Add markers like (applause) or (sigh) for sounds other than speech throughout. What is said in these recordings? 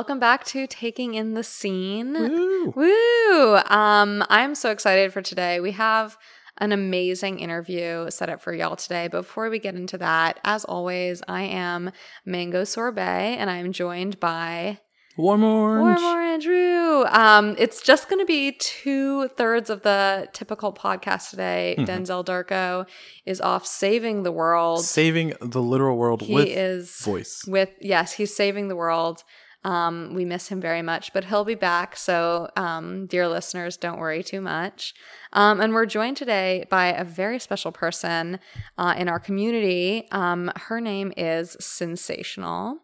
welcome back to Taking in the Scene. Woo. Woo! Um, I'm so excited for today. We have an amazing interview set up for y'all today. Before we get into that, as always, I am Mango Sorbet and I'm joined by Warm orange. Warm Orange Roo. Um, it's just going to be two thirds of the typical podcast today. Mhm. Denzel Darko is off saving the world. Saving the literal world he with is voice. with yes he's saving the world um, we miss him very much but he'll be back. So um, dear listeners don't worry too much. Um, and we're joined today by a very special person uh, in our community. Um, her name is Sinsational.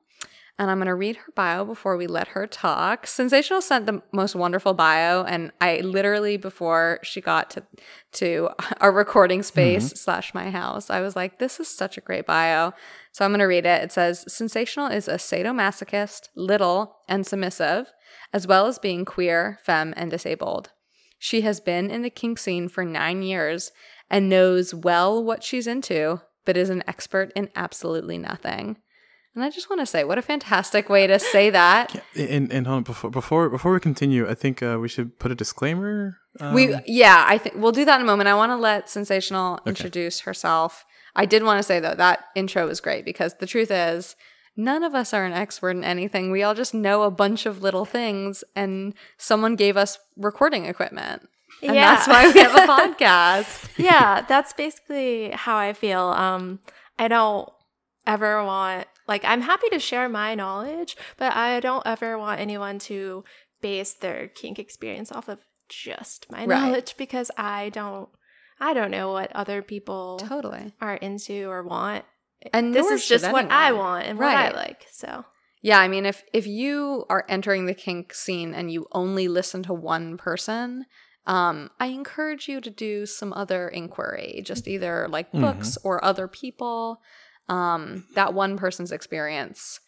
And I'm going to read her bio before we let her talk. Sinsational sent the most wonderful bio, and I literally before she got to to (laughs) our recording space slash my house, I was like, "This is such a great bio." So I'm going to read it. It says, "Sinsational is a sadomasochist, little, and submissive, as well as being queer, femme, and disabled. She has been in the kink scene for nine years and knows well what she's into, but is an expert in absolutely nothing." And I just want to say, what a fantastic way to say that. (laughs) And and hold on, before before before we continue, I think uh, we should put a disclaimer. Um, we yeah, I think we'll do that in a moment. I want to let Sinsational introduce herself. I did want to say though that intro was great because the truth is none of us are an expert in anything. We all just know a bunch of little things and someone gave us recording equipment. And Yeah. that's why we have a (laughs) podcast. yeah, that's basically how I feel. Um, I don't ever want like I'm happy to share my knowledge, but I don't ever want anyone to base their kink experience off of just my Right. knowledge because I don't I don't know what other people Totally. are into or want. And This is should just what I want and what I like. So Yeah, I mean if if you are entering the kink scene and you only listen to one person, um, I encourage you to do some other inquiry, just either like Mhm. books or other people. Um, that one person's experience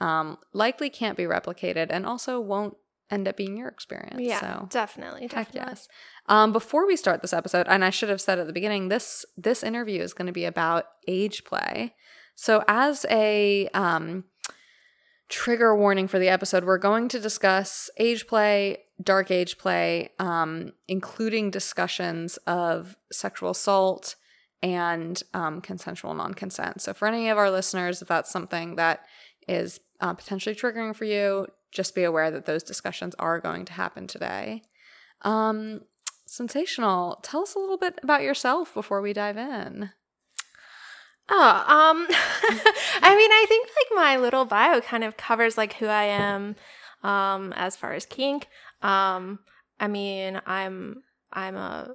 um, likely can't be replicated and also won't end up being your experience. yeah, So definitely, Heck definitely. yes. Um, before we start this episode, and I should have said at the beginning, this this interview is going to be about age play. So, as a um, trigger warning for the episode, we're going to discuss age play, dark age play, um, including discussions of sexual assault and um, consensual non consent. So, for any of our listeners, if that's something that is uh, potentially triggering for you, just be aware that those discussions are going to happen today. Um, Sinsational. Tell us a little bit about yourself before we dive in. Oh, um, (laughs) I mean, I think like my little bio kind of covers like who I am, um, as far as kink. Um, I mean, I'm I'm a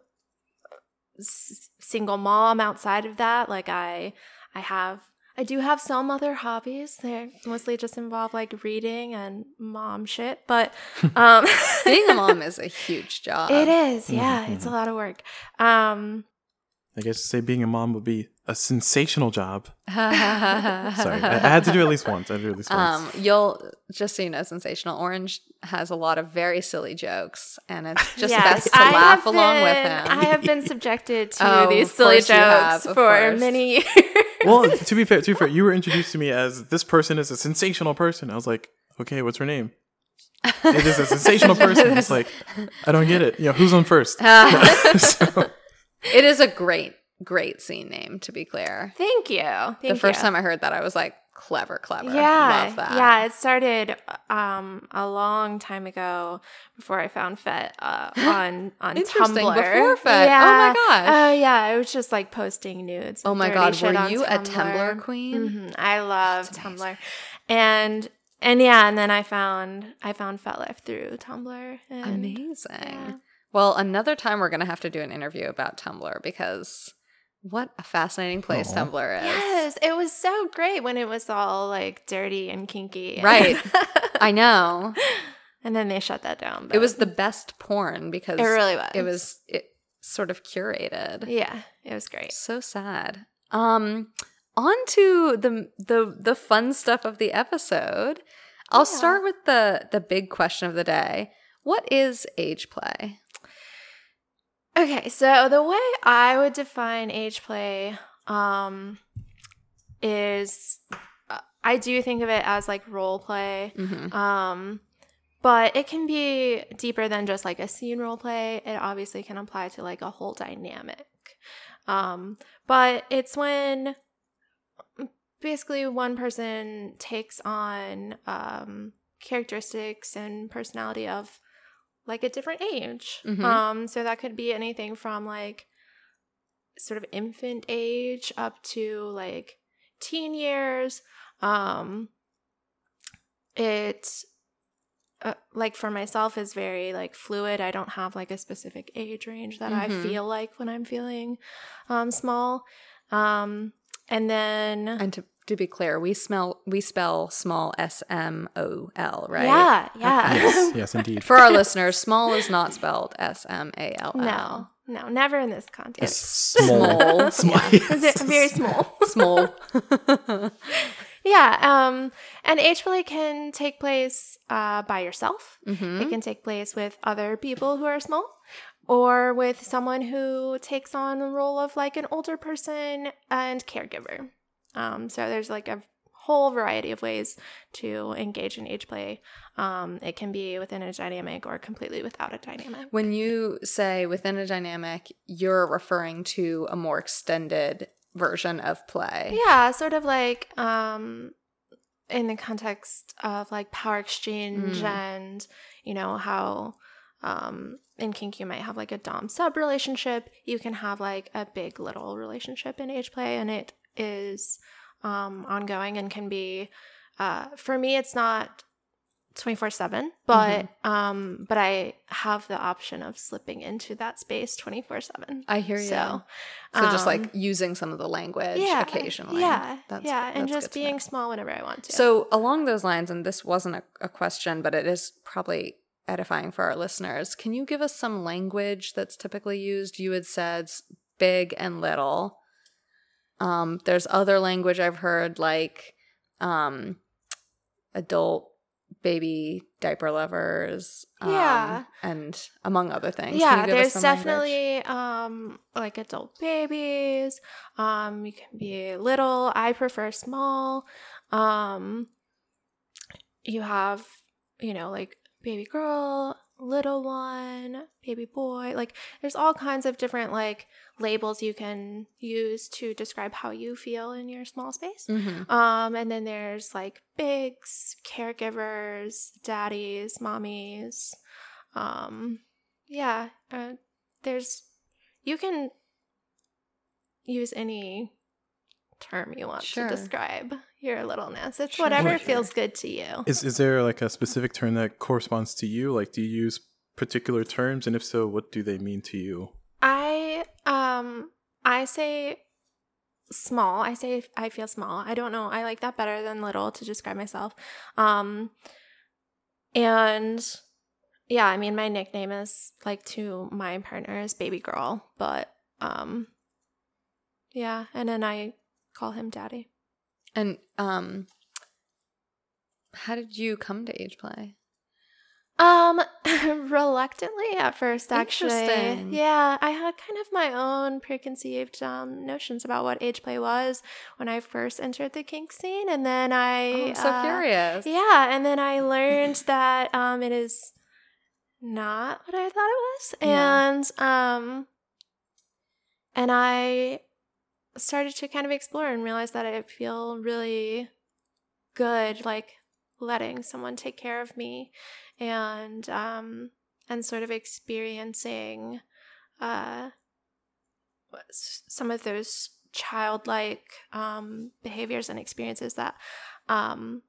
s- single mom. Outside of that, like I I have I do have some other hobbies. They're mostly just involve like reading and mom shit, but (laughs) um, Being a mom (laughs) is a huge job. It is, yeah. It's a lot of work. Um, I guess to say being a mom would be a sensational job. Sorry, (laughs) Sorry, I, I had to do it at least once. I had to do it at least once. Um, you'll just so you know, Sinsational orange has a lot of very silly jokes, and it's just yes, best to I laugh have along with him. I have been subjected to Oh, these silly course you have, jokes for course. many years. Well, to be fair, to be fair, you were introduced to me as this person is a sensational person. I was like, okay, what's her name? It is a (laughs) sensational person. It's like I don't get it. You know, who's on first? Ah. (laughs) So- it is a great, great scene name. To be clear, Thank you. Thank the first you. time I heard that, I was like, clever, clever. Yeah, love that. yeah. It started um a long time ago before I found Fet uh, (laughs) on on Tumblr. before Fet. yeah. Oh my gosh. Oh yeah, I was just like posting nudes. Oh my god, were you a Tumblr. Tumblr queen? Mhm, I love Tumblr, and and yeah, and then I found I found FetLife through Tumblr. And, Amazing. yeah. Well, another time we're gonna have to do an interview about Tumblr because what a fascinating place Aw. Tumblr is. Yes, it was so great when it was all like dirty and kinky. Right. (laughs) I know. and then they shut that down. It was the best porn because It really was. It was it sort of curated. Yeah, it was great. So sad. Um on to the the the fun stuff of the episode. I'll Yeah. start with the the big question of the day. What is age play? Okay, so the way I would define age play um is uh, I do think of it as like role play. Mhm. Um, but it can be deeper than just like a scene role play. It obviously can apply to like a whole dynamic. Um, but it's when basically one person takes on um, characteristics and personality of like a different age. Mhm. Um, so that could be anything from like sort of infant age up to like teen years. Um, it uh, like for myself is very like fluid. I don't have like a specific age range that I Mhm. feel like when I'm feeling um, small. Um, and then And to to be clear, we smell we spell small S M O L, right? yeah, yeah. Yes, (laughs) yes, indeed. For our listeners, small is not spelled S M A L L. no, no, never in this context. It's Small. small. (laughs) Small, Yeah. yes. Very small. (laughs) small. Yeah, um, and age play can take place uh, by yourself. Mhm. It can take place with other people who are small, or with someone who takes on the role of like an older person and caregiver. Um, so there's like a whole variety of ways to engage in age play. Um, it can be within a dynamic or completely without a dynamic. When you say within a dynamic, you're referring to a more extended version of play. Yeah, sort of like um in the context of like power exchange Mm. and you know how um in kink you might have like a dom sub relationship you can have like a big little relationship in age play and it is um ongoing and can be uh for me it's not 24/7 but um but I have the option of slipping into that space 24/7 I hear you. so So, just like um, using some of the language occasionally. Yeah, That's- yeah, and just being small whenever I want to. So, along those lines, and this wasn't a, a question, but it is probably edifying for our listeners. Can you give us some language that's typically used? You had said big and little. Um, there's other language I've heard like um, adult baby diaper lovers. um, Yeah. and among other things. Can yeah, you give us there's language? definitely um like adult babies. Um, you can be little. I prefer small. Um, you have you know like baby girl, little one, baby boy. Like there's all kinds of different like labels you can use to describe how you feel in your small space. Mhm. Um, and then there's like bigs, caregivers, daddies, mommies. Um, yeah, uh, there's you can use any term you want Sure. to describe your littleness. It's Sure, whatever sure. feels good to you. Is is there like a specific term that corresponds to you? Like, do you use particular terms, and if so, what do they mean to you? I um I say small. I say I feel small. I don't know. I like that better than little to describe myself. Um and yeah, I mean my nickname is like to my partner is baby girl, but um yeah, and then I call him daddy. And um, how did you come to age play? Um, (laughs) reluctantly at first, actually. Interesting. Yeah, I had kind of my own preconceived um, notions about what age play was when I first entered the kink scene, and then I. Oh, I'm so uh, curious. Yeah, and then I (laughs) learned that um, it is not what I thought it was, Yeah. and um, and I started to kind of explore and realize that I feel really good, like letting someone take care of me, and um, and sort of experiencing uh, some of those childlike um, behaviors and experiences that um,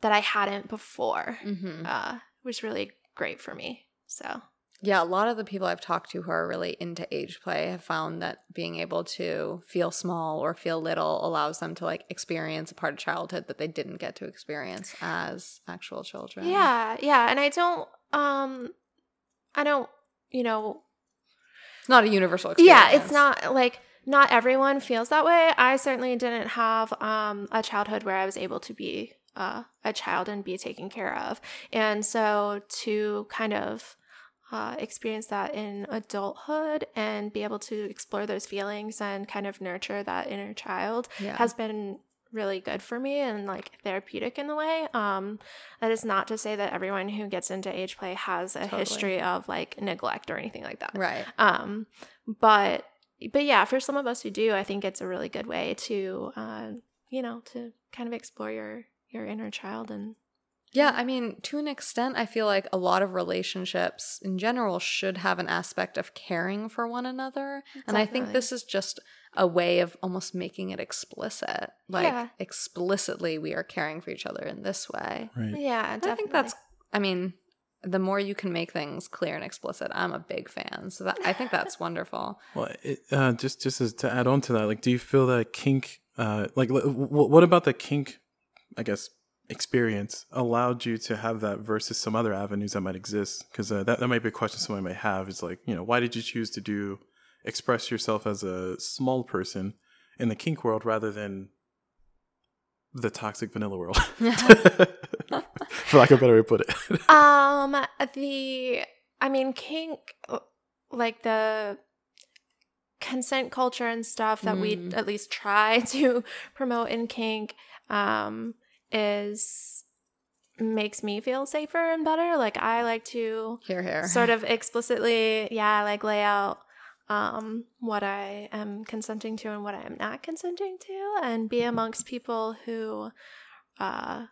that I hadn't before hmm uh, was really great for me. So Yeah, a lot of the people I've talked to who are really into age play have found that being able to feel small or feel little allows them to like experience a part of childhood that they didn't get to experience as actual children. yeah, yeah, and I don't, um, I don't, you know, It's not a universal experience. yeah, it's not like not everyone feels that way. I certainly didn't have um, a childhood where I was able to be uh, a child and be taken care of, and so to kind of uh, experience that in adulthood and be able to explore those feelings and kind of nurture that inner child Yeah. has been really good for me and like therapeutic in a way. Um, that is not to say that everyone who gets into age play has a Totally. history of like neglect or anything like that. Right. Um, but but yeah, for some of us who do, I think it's a really good way to uh, you know, to kind of explore your your inner child and Yeah, I mean, to an extent, I feel like a lot of relationships in general should have an aspect of caring for one another. And I think this is just a way of almost making it explicit. Like, Yeah. explicitly, we are caring for each other in this way. Right. yeah, And I think that's, I mean, the more you can make things clear and explicit, I'm a big fan. So that, I think that's (laughs) wonderful. Well, it, uh, just just as to add on to that, like, do you feel that kink, uh, like, l- w- what about the kink, I guess, experience allowed you to have that versus some other avenues that might exist? Because uh, that that might be a question someone may have. Is like, you know, why did you choose to do express yourself as a small person in the kink world rather than the toxic vanilla world? (laughs) For lack of a better way to put it. (laughs) Um, the I mean, kink, like the consent culture and stuff that we Mm. at least try (laughs) to promote in kink, um, is makes me feel safer and better. Like I like to Here, here. sort of (laughs) explicitly, yeah, like lay out um what I am consenting to and what I am not consenting to and be amongst people who uh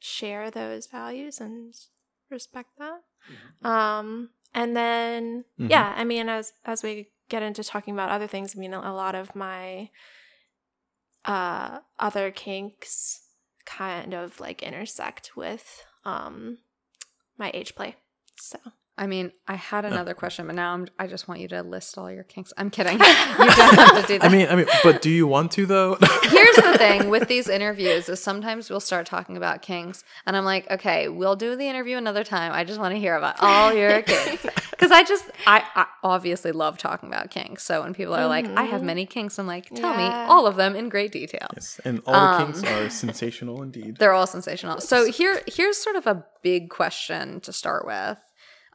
share those values and respect that. Um and then Mhm. yeah, I mean as as we get into talking about other things, I mean a lot of my uh other kinks kind of like intersect with um my age play. So I mean, I had another question, but now I'm, I just want you to list all your kinks. I'm kidding. (laughs) you don't have to do that. I mean, I mean, but do you want to though? (laughs) Here's the thing with (laughs) these interviews is sometimes we'll start talking about kinks and I'm like, okay, we'll do the interview another time. I just want to hear about all your kinks. Cuz I just I, I obviously love talking about kinks. So when people are like, I have Mhm. many kinks, I'm like, tell me all of them in great detail. Yes, and all the Um, kinks are sensational indeed. They're all sensational. So here here's sort of a big question to start with.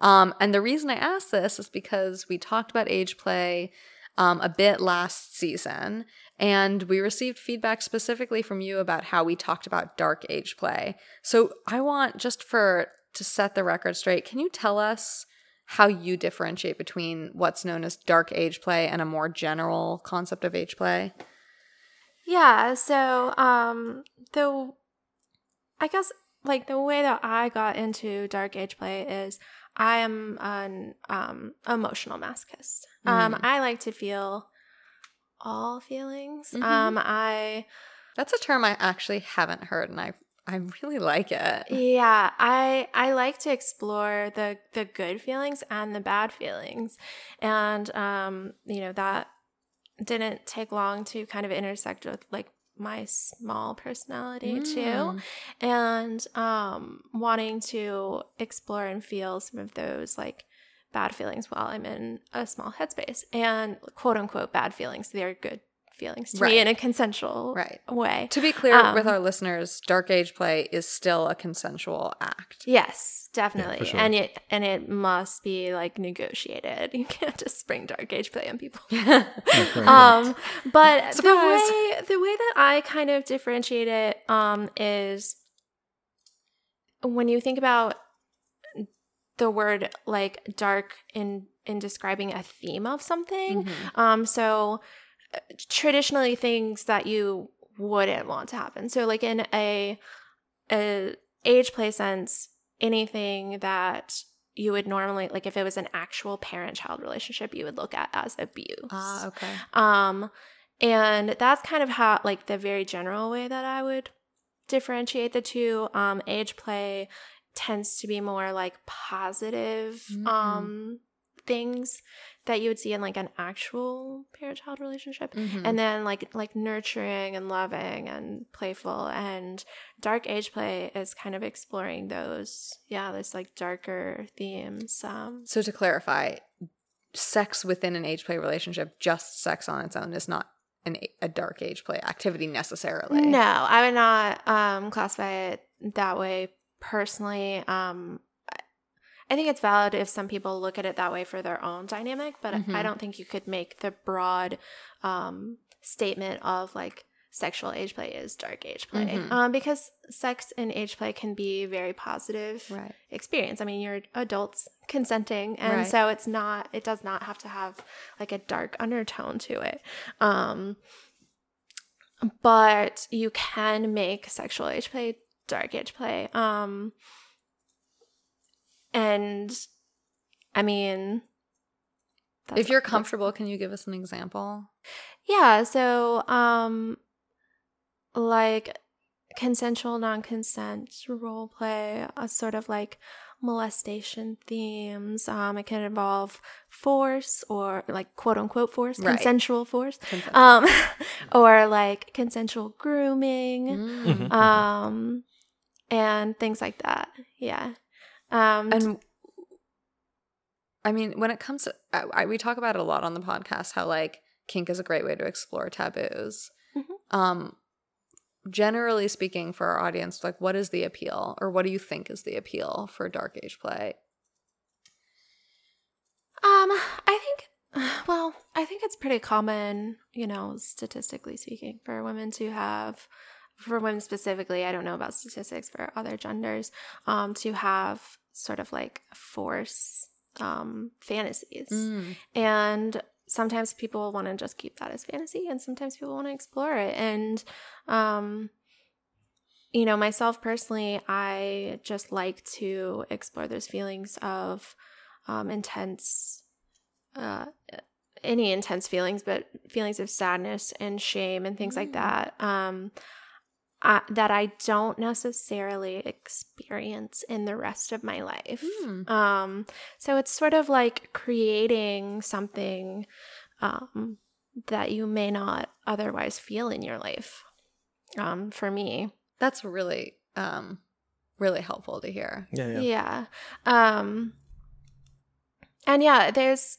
Um, and the reason I asked this is because we talked about age play um, a bit last season, and we received feedback specifically from you about how we talked about dark age play. So I want just for to set the record straight, can you tell us how you differentiate between what's known as dark age play and a more general concept of age play? Yeah, so um the I guess like the way that I got into dark age play is I am an um emotional masochist. Um Mm. I like to feel all feelings. Mhm. Um I That's a term I actually haven't heard, and I I really like it. yeah, I I like to explore the the good feelings and the bad feelings. And um you know that didn't take long to kind of intersect with like my small personality too Mm. and um wanting to explore and feel some of those like bad feelings while I'm in a small headspace and quote unquote bad feelings they're good feelings to Right. me in a consensual Right. way To be clear with Um, our listeners, dark age play is still a consensual act. yes definitely sure. and it and it must be like negotiated (laughs) you can't just spring dark age play on people (laughs) Right. (laughs) um but the way the way that i kind of differentiate it um is when you think about the word like dark in in describing a theme of something Mhm. um so traditionally things that you wouldn't want to happen so like in a a age play sense anything that you would normally like if it was an actual parent child relationship you would look at as abuse Ah, okay. um, and that's kind of how, like, the very general way that I would differentiate the two. Um, age play tends to be more like positive Mm. um things that you would see in like an actual parent-child relationship Mhm. and then like like nurturing and loving and playful and dark age play is kind of exploring those yeah those like darker themes um so to clarify, sex within an age play relationship, just sex on its own, is not an a- a dark age play activity necessarily. No, I would not um, classify it that way personally. Um, I- think it's valid if some people look at it that way for their own dynamic, but Mhm. I don't think you could make the broad um, statement of like sexual age play is dark age play Mhm. um, because sex and age play can be very positive Right. experience i mean you're adults consenting and Right. so it's not it does not have to have like a dark undertone to it um but you can make sexual age play dark age play um and i mean that's If you're that's- comfortable, can you give us an example? yeah, so um like consensual non-consent role play, a sort of like molestation themes. Um it can involve force or like quote unquote force, Right. consensual force. Consent. Um (laughs) or like consensual grooming. Mm. Mhm. Um and things like that. Yeah. Um And I mean, when it comes to, I, I, we talk about it a lot on the podcast how like kink is a great way to explore taboos. Mhm. Um, generally speaking, for our audience, like what is the appeal, or what do you think is the appeal for dark age play? Um, I think, well, I think it's pretty common, you know, statistically speaking, for women to have, for women specifically, I don't know about statistics for other genders, um, to have sort of like force um fantasies. Mm. And sometimes people want to just keep that as fantasy and sometimes people want to explore it. And um you know, myself personally, I just like to explore those feelings of um, intense, uh, any intense feelings, but feelings of sadness and shame and things like Mm. that. Um, I, that I don't necessarily experience in the rest of my life. Mm. Um, so it's sort of like creating something um, that you may not otherwise feel in your life. Um, for me, That's really, um, really helpful to hear. Yeah, yeah. yeah. Um and yeah, there's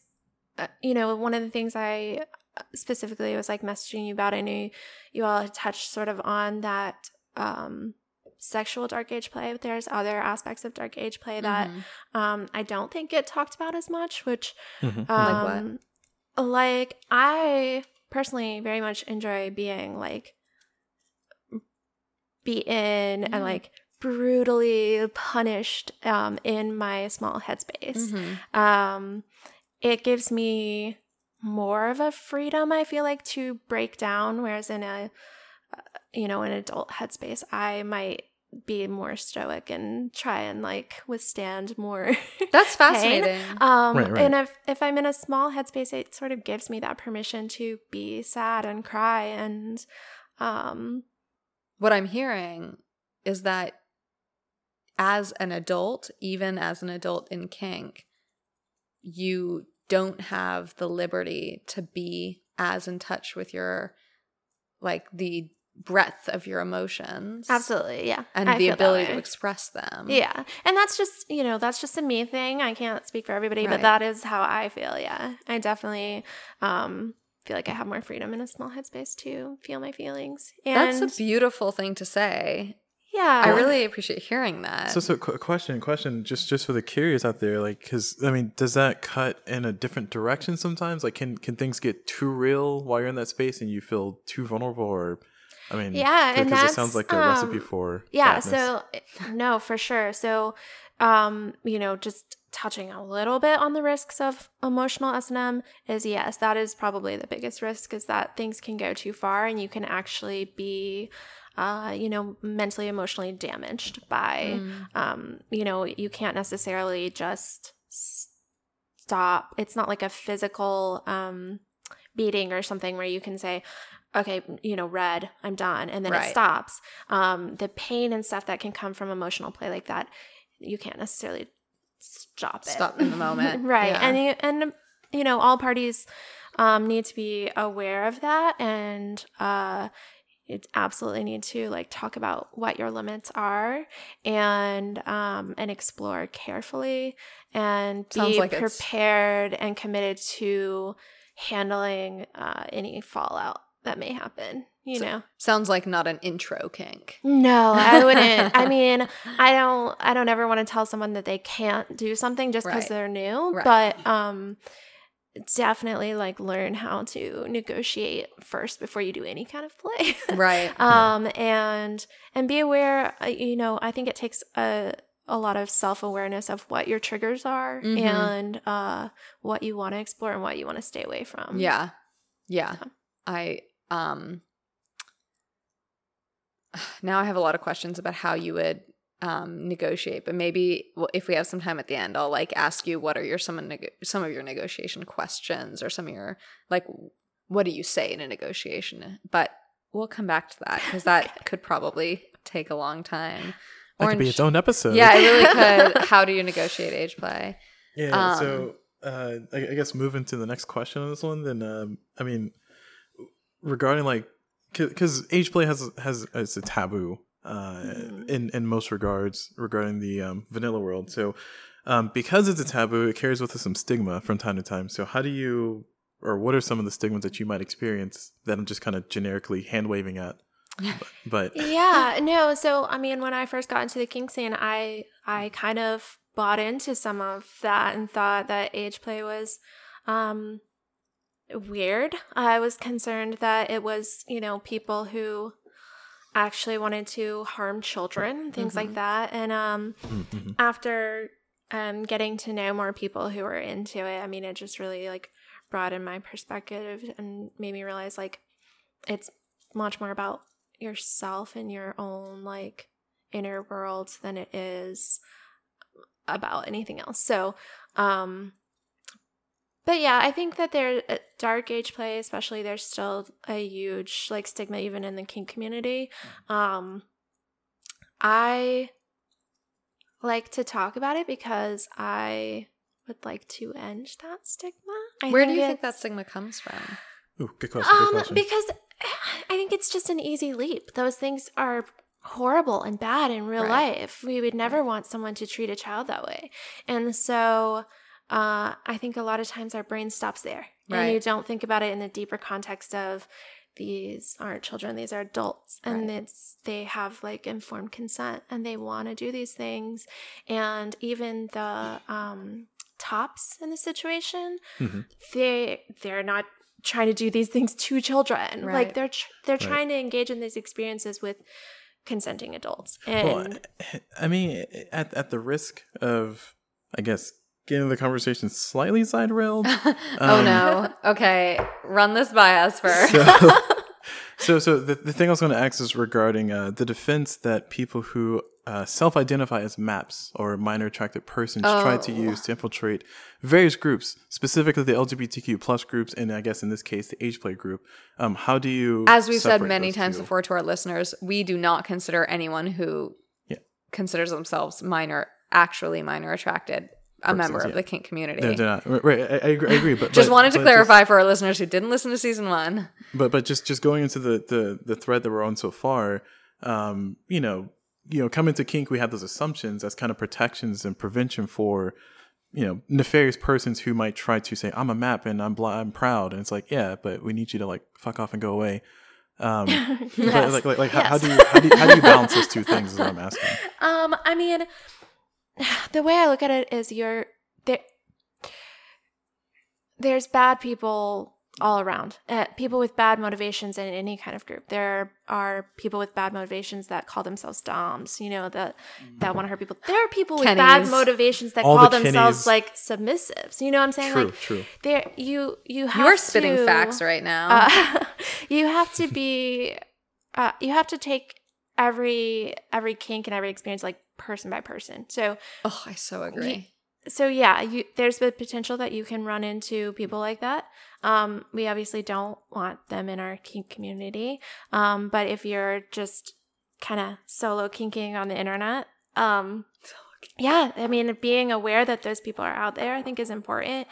uh, you know, one of the things I uh, specifically was like messaging you about, I knew you all had touched sort of on that um sexual dark age play, but there's other aspects of dark age play that Mhm. um I don't think get talked about as much, which Mhm. Like what? um like I personally very much enjoy being like beaten Mm. and like brutally punished um in my small headspace. Mhm. Um it gives me more of a freedom I feel like to break down whereas in a uh, you know an adult headspace I might be more stoic and try and like withstand more (laughs) That's pain. fascinating. Um, Right, right. and if if I'm in a small headspace, it sort of gives me that permission to be sad and cry and um what I'm hearing is that as an adult, even as an adult in kink, you don't have the liberty to be as in touch with your like the breadth of your emotions absolutely, yeah. and I the ability to express them. Yeah. And that's just, you know, that's just a me thing. I can't speak for everybody, Right. but that is how I feel, yeah. I definitely um feel like I have more freedom in a small headspace to feel my feelings. And That's a beautiful thing to say. yeah. I really appreciate hearing that. So, so qu- question, question, just just for the curious out there, like, because I mean, does that cut in a different direction sometimes? Like, can can things get too real while you're in that space and you feel too vulnerable, or I mean, Yeah, and because it sounds like a recipe um, for yeah sadness. so no for sure so um you know just touching a little bit on the risks of emotional s&m is yes that is probably the biggest risk is that things can go too far and you can actually be uh you know mentally emotionally damaged by Mm. um you know you can't necessarily just stop it's not like a physical um beating or something where you can say okay you know red i'm done and then Right. it stops um the pain and stuff that can come from emotional play like that you can't necessarily stop it Stop in the moment, (laughs) right yeah. and you and you know all parties um need to be aware of that and uh you absolutely need to like talk about what your limits are and um and explore carefully and Sounds be like it's- prepared and committed to handling uh any fallout that may happen you So- know Sounds like not an intro kink. no i wouldn't i (laughs) mean i don't i don't ever want to tell someone that they can't do something just because Right. they're new Right. but um definitely like learn how to negotiate first before you do any kind of play. Right. (laughs) um and and be aware uh, you know i think it takes a a lot of self-awareness of what your triggers are Mhm. and uh what you want to explore and what you want to stay away from Yeah. Yeah. So. I um (sighs) now I have a lot of questions about how you would um negotiate, but maybe well, if we have some time at the end, I'll like ask you what are your some of neg- some of your negotiation questions or some of your like what do you say in a negotiation? But we'll come back to that because that could probably take a long time. That could be its own episode. Yeah, it really (laughs) could. How do you negotiate age play? Yeah. Um, so uh, I, I guess moving to the next question on this one, then um, I mean, regarding like, because age play has has it's a taboo uh, Mhm. in in most regards regarding the um, vanilla world. So um, because it's a taboo, it carries with it some stigma from time to time. So how do you, or what are some of the stigmas that you might experience that I'm just kind of generically hand waving at? But, (laughs) but yeah no so i mean when i first got into the kink scene i i kind of bought into some of that and thought that age play was um weird i was concerned that it was you know people who actually wanted to harm children things like Mhm. that and um Mhm. after um getting to know more people who were into it i mean it just really like broadened my perspective and made me realize like it's much more about yourself and your own like inner world than it is about anything else so um but yeah i think that there uh, dark age play especially there's still a huge like stigma even in the kink community um i like to talk about it because i would like to end that stigma I Where do you think that stigma comes from? ooh, good question. Good um, question. because (sighs) I think it's just an easy leap. Those things are horrible and bad in real Right. life. We would never want someone to treat a child that way. And so uh, I think a lot of times our brain stops there. And you don't think about it in the deeper context of these aren't children, these are adults. And Right. it's they have like informed consent and they want to do these things. And even the um tops in the situation, Mhm. they they're not trying to do these things to children. Right. Like they're tr- they're Right. trying to engage in these experiences with consenting adults. Well, I mean, at at the risk of, I guess, getting the conversation slightly side railed. (laughs) oh Um, no. Okay, run this by us first. So, (laughs) so, so the, the thing I was going to ask is regarding uh, the defense that people who uh, self-identify as MAPS or minor attracted persons try to Oh. use to infiltrate various groups, specifically the LGBTQ plus groups, and I guess in this case the age play group. Um, how do you, As we've said many times two? before to our listeners, we do not consider anyone who Yeah. considers themselves minor, actually minor attracted, a member of yeah. the kink community. They're, they're not right. I, I agree. I agree but (laughs) just but- wanted to clarify for our listeners who didn't listen to season one. but but just just going into the the the thread that we're on so far um you know you know coming to kink we have those assumptions as kind of protections and prevention for you know nefarious persons who might try to say i'm a map and i'm i'm proud and it's like yeah but we need you to like fuck off and go away um (laughs) but, Yes. like like, like how, how do you how do you, how do you balance those two things is what i'm asking (laughs) Um, I mean, (sighs) the way I look at it is you're there. There's bad people all around. Uh, people with bad motivations in any kind of group. There are people with bad motivations that call themselves DOMs. You know that that want to hurt people. There are people with bad motivations that All call the themselves Kennies. like submissives. You know what I'm saying? true Like true there, you you have You are spitting to- facts right now. uh, (laughs) (laughs) you have to be uh, you have to take every every kink and every experience like person by person. So oh, I so agree. so yeah you there's the potential that you can run into people like that. Um we obviously don't want them in our kink community. Um but if you're just kind of solo kinking on the internet um yeah i mean being aware that those people are out there i think is important.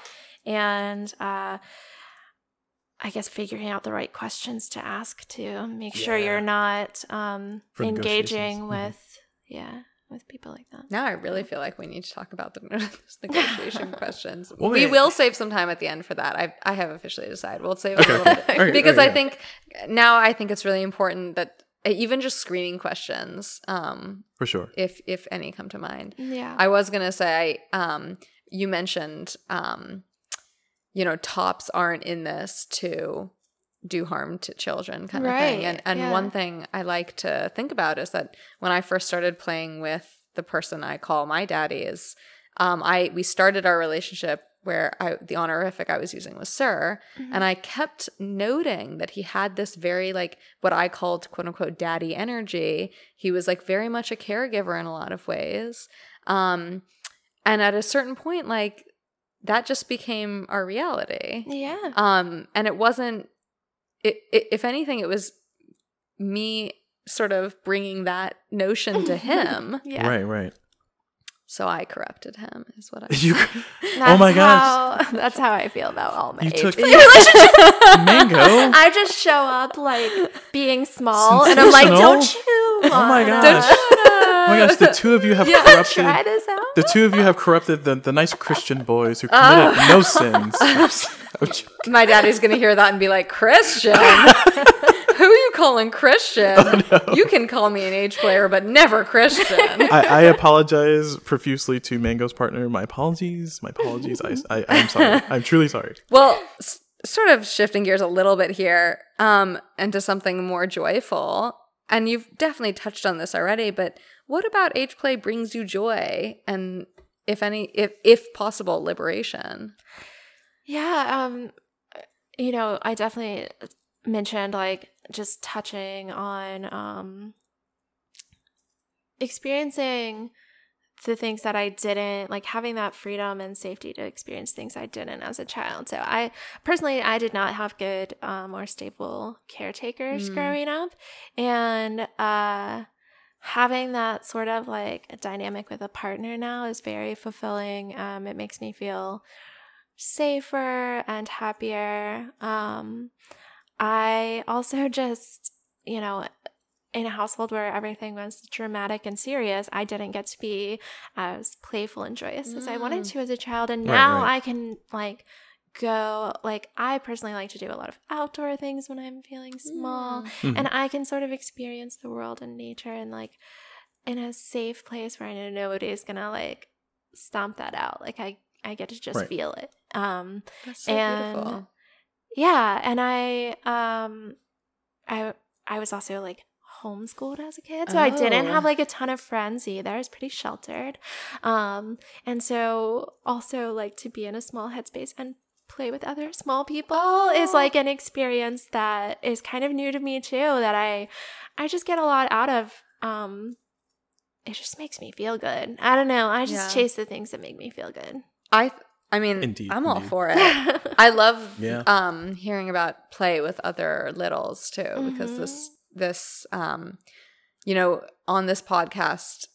And uh I guess figuring out the right questions to ask to make sure you're not um, engaging Mhm. with yeah with people like that. Now I really feel like we need to talk about the (laughs) negotiation (laughs) questions. Well, we wait. will save some time at the end for that. I I have officially decided we'll save Okay. a little bit All right, because all right, I think now I think it's really important that uh, even just screening questions, um, for sure if if any come to mind. Yeah. I was gonna say, um, you mentioned um, you know, tops aren't in this to do harm to children kind of thing. Right, And and yeah. one thing I like to think about is that when I first started playing with the person I call my daddy is um I we started our relationship where I the honorific I was using was sir Mm-hmm. and I kept noting that he had this very like what I called quote unquote daddy energy. He was like very much a caregiver in a lot of ways. Um and at a certain point like that just became our reality. yeah. Um, and it wasn't. It, it, if anything, it was me sort of bringing that notion to (laughs) him. Yeah. Right, right. so I corrupted him. Is what I. (laughs) You, (laughs) oh my gosh. how- that's how I feel about all my You age took- relationships. Mango. I just show up like being small, and I'm like, "Don't you? Oh my gosh. Oh my gosh, the two of you have (laughs) Try corrupted. this out." The two of you have corrupted the, the nice Christian boys who committed Oh. no sins. (laughs) I'm joking. My daddy's gonna hear that and be like, Christian. (laughs) Who are you calling Christian? Oh, You can call me an age player, but never Christian. I, I apologize profusely to Mango's partner. My apologies. My apologies. I, I, I'm sorry. I'm truly sorry. Well, s- sort of shifting gears a little bit here um, into something more joyful. And you've definitely touched on this already, but what about age play brings you joy and if any if if possible liberation? Yeah, um you know, I definitely mentioned like just touching on um experiencing the things that I didn't like having that freedom and safety to experience things I didn't as a child. So I personally I did not have good um or stable caretakers Mm. growing up and uh having that sort of like a dynamic with a partner now is very fulfilling. Um it makes me feel safer and happier. Um, I also (laughs) just, you know, in a household where everything was dramatic and serious, I didn't get to be as playful and joyous as I wanted Mm. to as a child. And Right, now right. I can like go, like, I personally like to do a lot of outdoor things when I'm feeling small Mhm. and I can sort of experience the world and nature and like in a safe place where I know nobody's gonna like stomp that out. Like I, I get to just Right. feel it. Um, That's so and beautiful. yeah, and I, um, I, I was also like homeschooled as a kid, so I didn't Oh. have like a ton of friends either. I was pretty sheltered, um, and so also like to be in a small headspace and play with other small people is Oh. like an experience that is kind of new to me too that i i just get a lot out of um it just makes me feel good i don't know i just Yeah. chase the things that make me feel good I I mean, Indeed, I'm all indeed. for it. (laughs) I love Yeah. um hearing about play with other littles too because Mm-hmm. this this um you know on this podcast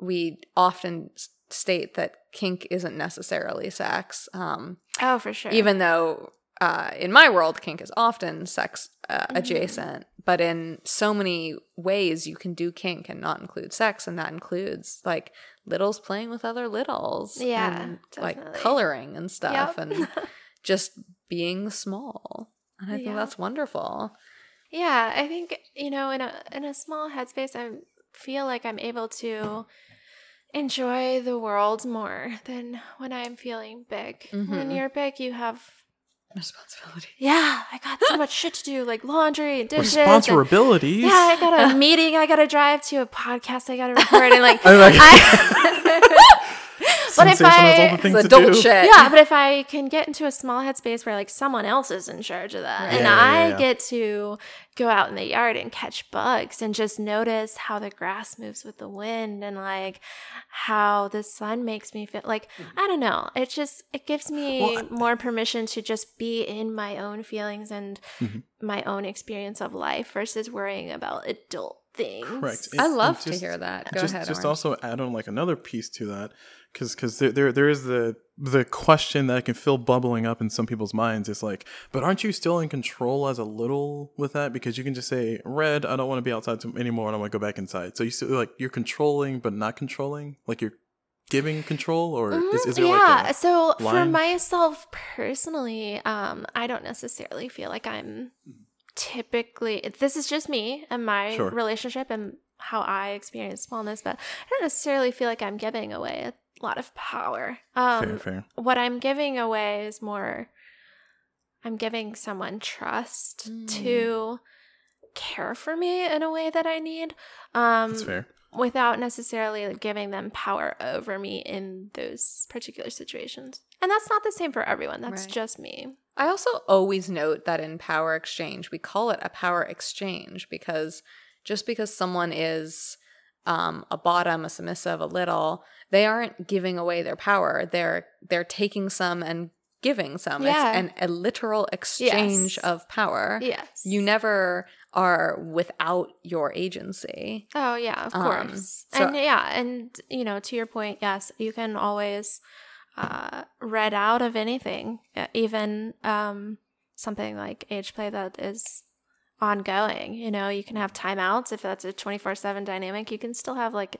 we often state that kink isn't necessarily sex um oh for sure even though uh in my world kink is often sex uh, Mhm. adjacent but in so many ways you can do kink and not include sex and that includes like littles playing with other littles Yeah, and like coloring and stuff Yep. and (laughs) just being small. And I think that's wonderful. Yeah i think you know in a in a small headspace i feel like i'm able to enjoy the world more than when i'm feeling big when Mhm. you're big you have Responsibility. (laughs) yeah i got so much shit to do like laundry and dishes and- Responsibilities. Yeah, I got a (laughs) meeting. I got to drive to a podcast. I got to record and like- (laughs) I- but if Sensation has all I, the things It's to adult do. shit. yeah, but if I can get into a small headspace where like someone else is in charge of that, Right. and Yeah, yeah, I yeah. get to go out in the yard and catch bugs and just notice how the grass moves with the wind and like how the sun makes me feel like I don't know. It just it gives me Well, I- more permission to just be in my own feelings and Mhm. my own experience of life versus worrying about adult things. Correct. I love and to hear that. Go just ahead. just Orange. also add on like another piece to that because because there, there there is the the question that I can feel bubbling up in some people's minds is like but aren't you still in control as a little with that because you can just say red I don't want to be outside anymore and I want to go back inside so you still like you're controlling but not controlling like you're giving control or is, is there Mm-hmm. yeah. like so for myself personally, um, I don't necessarily feel like I'm typically. This is just me and my Sure. relationship and how I experience smallness, but I don't necessarily feel like I'm giving away lot of power. Um, fair fair what I'm giving away is more I'm giving someone trust Mm. to care for me in a way that I need. Um, That's fair. without necessarily giving them power over me in those particular situations. And that's not the same for everyone. That's Right. just me. I also always note that in power exchange, we call it a power exchange because just because someone is um, a bottom, a submissive, a little, they aren't giving away their power. They're they're taking some and giving some. Yeah. It's an, a literal exchange Yes. of power. Yes. You never are without your agency. Oh yeah, of Um, course. so- and yeah, and you know, to your point, yes, you can always uh red out of anything, even um something like age play that is ongoing. You know, you can have timeouts if that's a 24/7 dynamic. You can still have like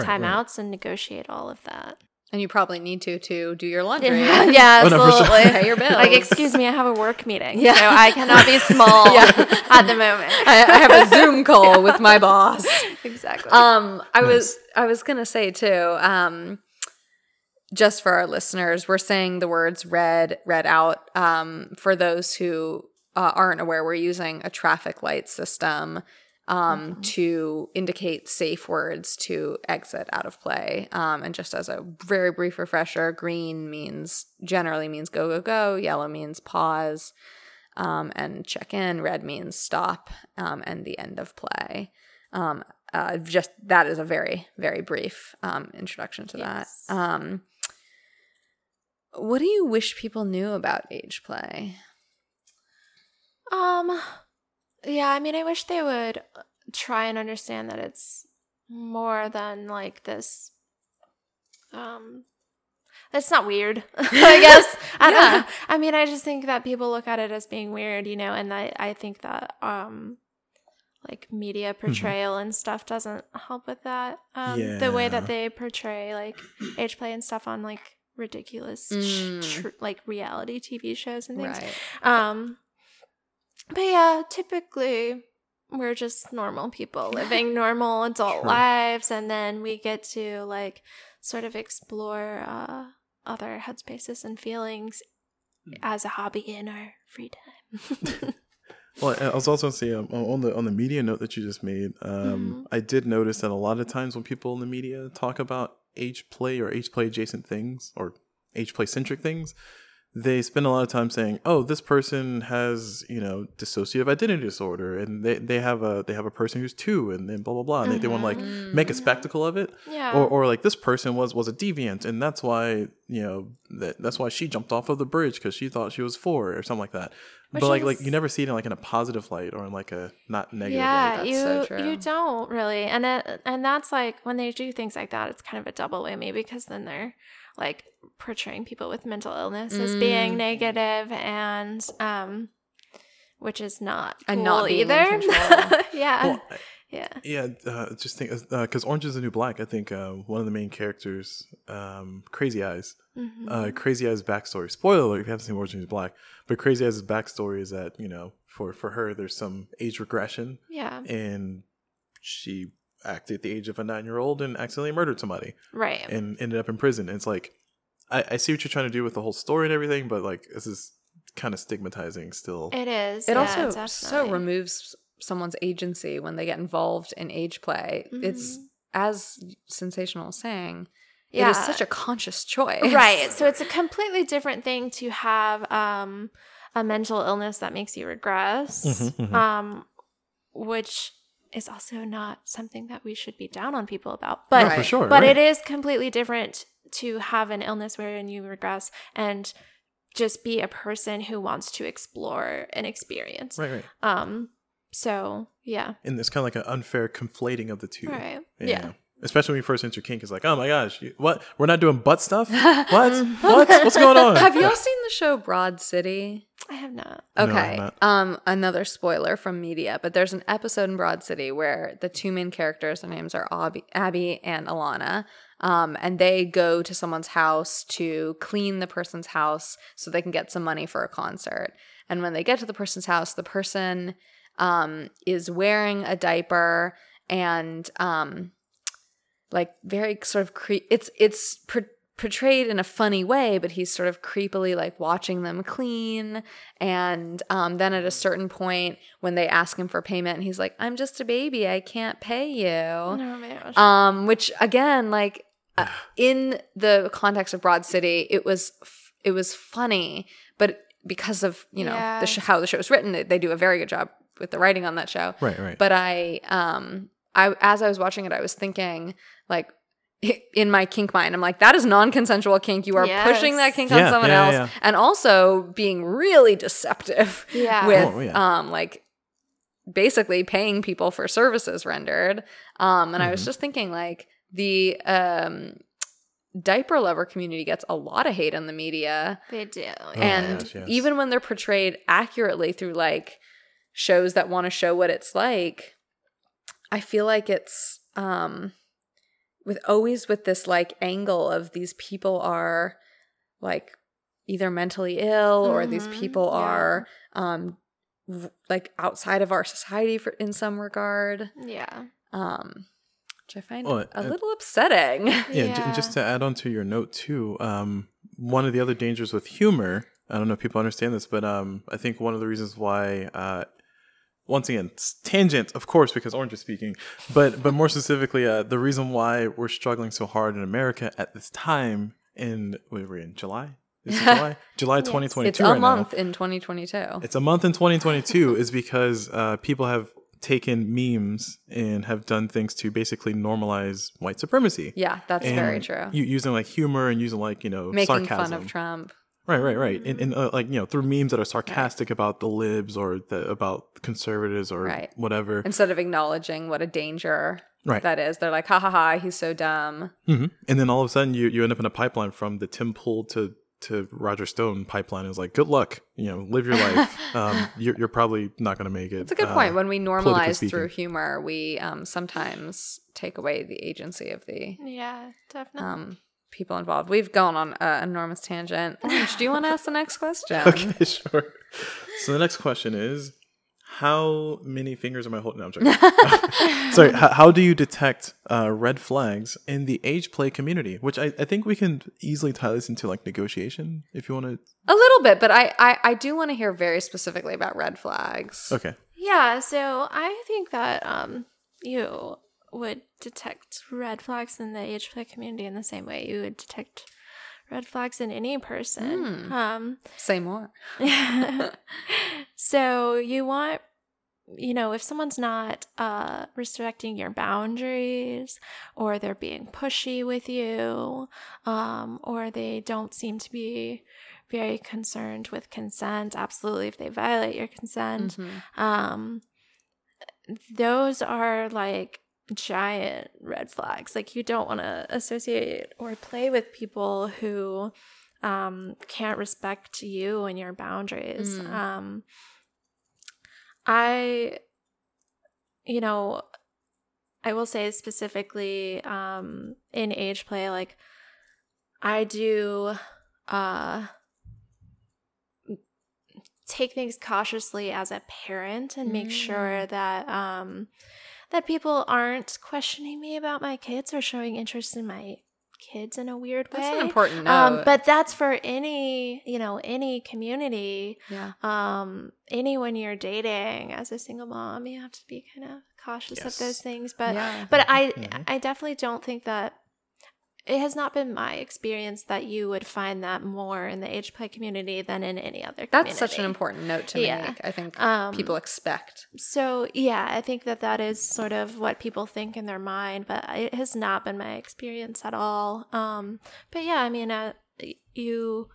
Right, right. timeouts and negotiate all of that. And you probably need to to do your (laughs) laundry. Yeah, yeah Oh, no, sure. absolutely. Pay your bills. Like, excuse me, I have a work meeting. Yeah. So I cannot be (laughs) small Yeah. (laughs) at the moment. I, I have a Zoom call with my boss. exactly. Um, I Nice. was I was gonna say too. Um, just for our listeners, we're saying the words "red" "red out." Um, for those who uh, aren't aware, we're using a traffic light system um, Mhm. to indicate safe words to exit out of play. Um, and just as a very brief refresher, green means generally means go go go. Yellow means pause. Um, and check in. Red means stop. Um, and the end of play. Um, uh, just that is a very very brief um, introduction to Yes. that. Um, what do you wish people knew about age play? Um, yeah, I mean, I wish they would try and understand that it's more than like this. Um, it's not weird, (laughs) I (laughs) guess. I don't know. I mean, I just think that people look at it as being weird, you know, and I, I think that, um, like media portrayal and stuff doesn't help with that. Um, the way that they portray like age play and stuff on like ridiculous, Mm. tr- like reality TV shows and things. Right. Um, but yeah, typically we're just normal people (laughs) living normal adult Sure. lives, and then we get to like sort of explore uh, other headspaces and feelings as a hobby in our free time. (laughs) (laughs) Well, I was also saying um, on the on the media note that you just made, um, I did notice that a lot of times when people in the media talk about age play or age play adjacent things or age play centric things, they spend a lot of time saying, "Oh, this person has you know dissociative identity disorder, and they, they have a they have a person who's two, and then blah blah blah, and they, they want to like Mhm. make a spectacle of it, yeah. or or like this person was was a deviant, and that's why you know that that's why she jumped off of the bridge because she thought she was four or something like that. Which but like like you never see it in like in a positive light or in like a not negative yeah, light. That's you so you don't really, and it, and that's like when they do things like that, it's kind of a double whammy because then they're like portraying people with mental illness as Mm. being negative and um, which is not And cool not being either. control. (laughs) yeah, Well, I- yeah, yeah, uh, just think because Orange is the New Black. I think uh, one of the main characters, um, Crazy Eyes. Mhm. Uh, Crazy Eyes' backstory. Spoiler alert: if you haven't seen Orange is the Black, but Crazy Eyes' backstory is that you know for for her there's some age regression yeah, and she acted at the age of a nine year old and accidentally murdered somebody. right. and ended up in prison. And it's like, I, I see what you're trying to do with the whole story and everything, but like, this is kind of stigmatizing still. it is. It yeah, also so removes someone's agency when they get involved in age play. It's Mhm. as sensational as saying, it Yeah. is such a conscious choice. right so (laughs) it's a completely different thing to have um a mental illness that makes you regress Mhm, mhm. um which is also not something that we should be down on people about but No, for sure. but right. it is completely different to have an illness wherein you regress and just be a person who wants to explore an experience Right, right. um so yeah And it's kind of like an unfair conflating of the two. right yeah, Especially when you first enter kink, it's like, oh my gosh, you, what? We're not doing butt stuff? (laughs) what? what? What's going (laughs) on? Have y'all seen the show Broad City? I have not No, Okay. not. um, another spoiler from media, but there's an episode in Broad City where the two main characters, their names are Abby, Abby and Alana, um, and they go to someone's house to clean the person's house so they can get some money for a concert. And when they get to the person's house, the person um, is wearing a diaper and um, like very sort of cre- it's it's pre- portrayed in a funny way, but he's sort of creepily like watching them clean. And um, then at a certain point, when they ask him for payment, he's like, "I'm just a baby. I can't pay you." Oh. Um, which again, like uh, in the context of Broad City, it was f- it was funny, but because of you know Yeah. the sh- how the show was written, they- they do a very good job with the writing on that show. Right, right. But I, um, I as I was watching it, I was thinking like. In my kink mind, I'm like, that is non-consensual kink. You are Yes. pushing that kink on someone yeah, else, yeah. and also being really deceptive Yeah. (laughs) with, Oh, yeah. um, like basically paying people for services rendered. Um, and I was Mhm. just thinking, like, the um, diaper lover community gets a lot of hate in the media. they do. Oh, and gosh, yes. even when they're portrayed accurately through like shows that want to show what it's like, I feel like it's um, with always with this like angle of these people are like either mentally ill or these Mhm, people yeah. are um v- like outside of our society for in some regard Yeah. um which i find Well, a uh, little upsetting yeah, j- just to add on to your note too um, one of the other dangers with humor i don't know if people understand this but um, i think one of the reasons why uh, once again tangent of course because orange is speaking but but more specifically uh, the reason why we're struggling so hard in america at this time in wait, we're in july is it july (laughs) july Yes. 2022 it's a right now. month in 2022 It's a month in 2022 is because uh, people have taken memes and have done things to basically normalize white supremacy. yeah that's And very true using like humor and using like you know making sarcasm. fun of trump Right, right, right. And, and uh, like you know through memes that are sarcastic about the libs or the, about conservatives or Right. whatever. instead of acknowledging what a danger Right. that is they're like ha ha ha he's so dumb hmm And then all of a sudden you you end up in a pipeline from the Tim Pool to to Roger Stone pipeline. Is like good luck. You know, live your life. (laughs) um, you're, you're probably not going to make it. It's a good uh, point. When we normalize speaking. through humor, we um, sometimes take away the agency of the Yeah, definitely. um, people involved. We've gone on an enormous tangent. Orange, do you want to ask the next question? (laughs) Okay, sure. So the next question is, how many fingers am I holding? No, I'm joking. (laughs) Sorry. How, how do you detect uh, red flags in the age play community? Which I, I think we can easily tie this into like negotiation if you want to. A little bit, but I, I, I do want to hear very specifically about red flags. Okay. Yeah, so I think that um you would detect red flags in the age play community in the same way you would detect red flags in any person. Hmm. Um Say more. (laughs) so you want you know, if someone's not uh respecting your boundaries or they're being pushy with you, um, or they don't seem to be very concerned with consent, absolutely if they violate your consent, Mhm. um those are like giant red flags. Like you don't want to associate or play with people who um can't respect you and your boundaries. Mm. um i you know i will say specifically um in age play like i do uh take things cautiously as a parent and make sure that um that people aren't questioning me about my kids or showing interest in my kids in a weird way. That's an important note. um, but that's for any, you know, any community. yeah. Um, anyone you're dating as a single mom, you have to be kind of cautious of those things. But yeah. but I Mhm. I definitely don't think that it has not been my experience that you would find that more in the age play community than in any other community. That's such an important note to Yeah. make. I think Um, people expect. So yeah, I think that that is sort of what people think in their mind, but it has not been my experience at all. Um, but yeah, I mean, uh, you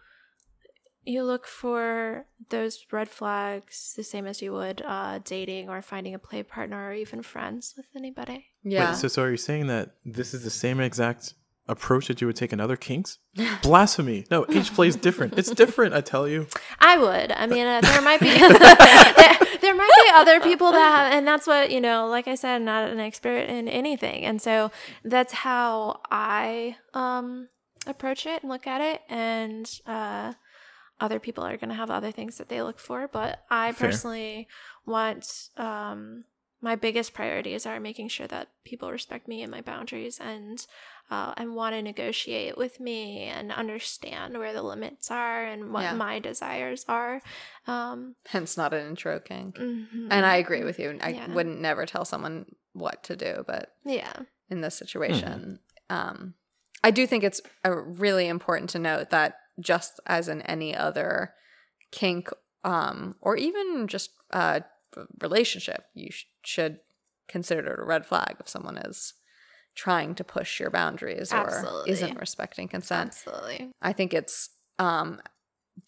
you look for those red flags the same as you would uh, dating or finding a play partner or even friends with anybody. Yeah. Wait, so, so are you saying that this is the same exact approach that you would take in other kinks? Blasphemy. No, age play is different. It's different, I tell you. I would. I mean, uh, there might be there, (laughs) (laughs) there might be other people that have, and that's what you know. Like I said, I'm not an expert in anything, and so that's how I um approach it and look at it. And uh, other people are going to have other things that they look for, but I Fair. personally want um my biggest priorities are making sure that people respect me and my boundaries and uh, and want to negotiate with me and understand where the limits are and what Yeah. my desires are. Um, Hence, not an intro king. mhm. And I agree with you. I Yeah. wouldn't never tell someone what to do, but yeah, in this situation, um, I do think it's uh really important to note that just as in any other kink, um, or even just uh, relationship, you sh- should consider it a red flag if someone is trying to push your boundaries or Absolutely. isn't respecting consent. absolutely. I think it's um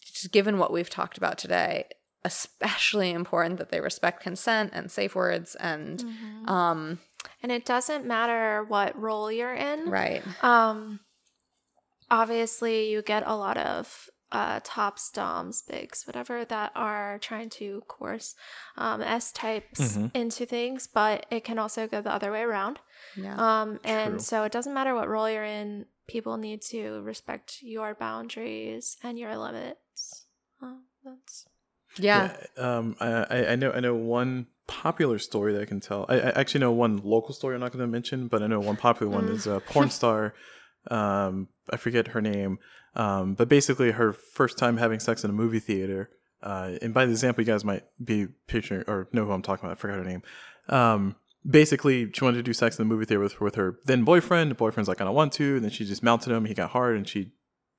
just given what we've talked about today, especially important that they respect consent and safe words and Mhm. um And it doesn't matter what role you're in. right. Um, obviously, you get a lot of uh, tops, doms, bigs, whatever that are trying to coerce um, S types Mhm. into things, but it can also go the other way around. Yeah. Um, and True. so it doesn't matter what role you're in. People need to respect your boundaries and your limits. Uh, that's yeah. Um, I, I- I know I know one popular story that I can tell. I, I actually know one local story I'm not going to mention, but I know one popular one Mm. is a (laughs) porn star. Um, I forget her name. Um, but basically, her first time having sex in a movie theater. Uh, and by the example, you guys might be picturing or know who I'm talking about. I forgot her name. Um, basically, she wanted to do sex in the movie theater with, with her then boyfriend. The boyfriend's like, I don't want to. And then she just mounted him. He got hard, and she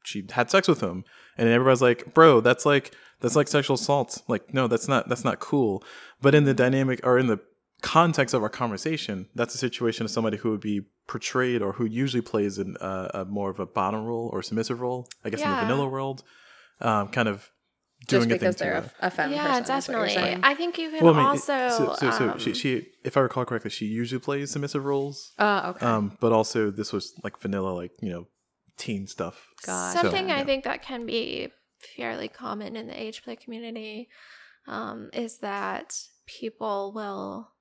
she had sex with him. And everybody's like, bro, that's like that's like sexual assault. Like, no, that's not that's not cool. But in the dynamic or in the context of our conversation, that's a situation of somebody who would be portrayed or who usually plays in uh, a more of a bottom role or submissive role. I guess in the vanilla world, um, kind of Just doing a thing because to they're a- a, a femme yeah, person, is what you're definitely. I think you can well, I mean, also. so, so, so she, um, she, if I recall correctly, she usually plays submissive roles. Oh, okay. Um, but also this was like vanilla, like you know, teen stuff. Gotcha. Something So, I yeah. think that can be fairly common in the age play community um, is that people will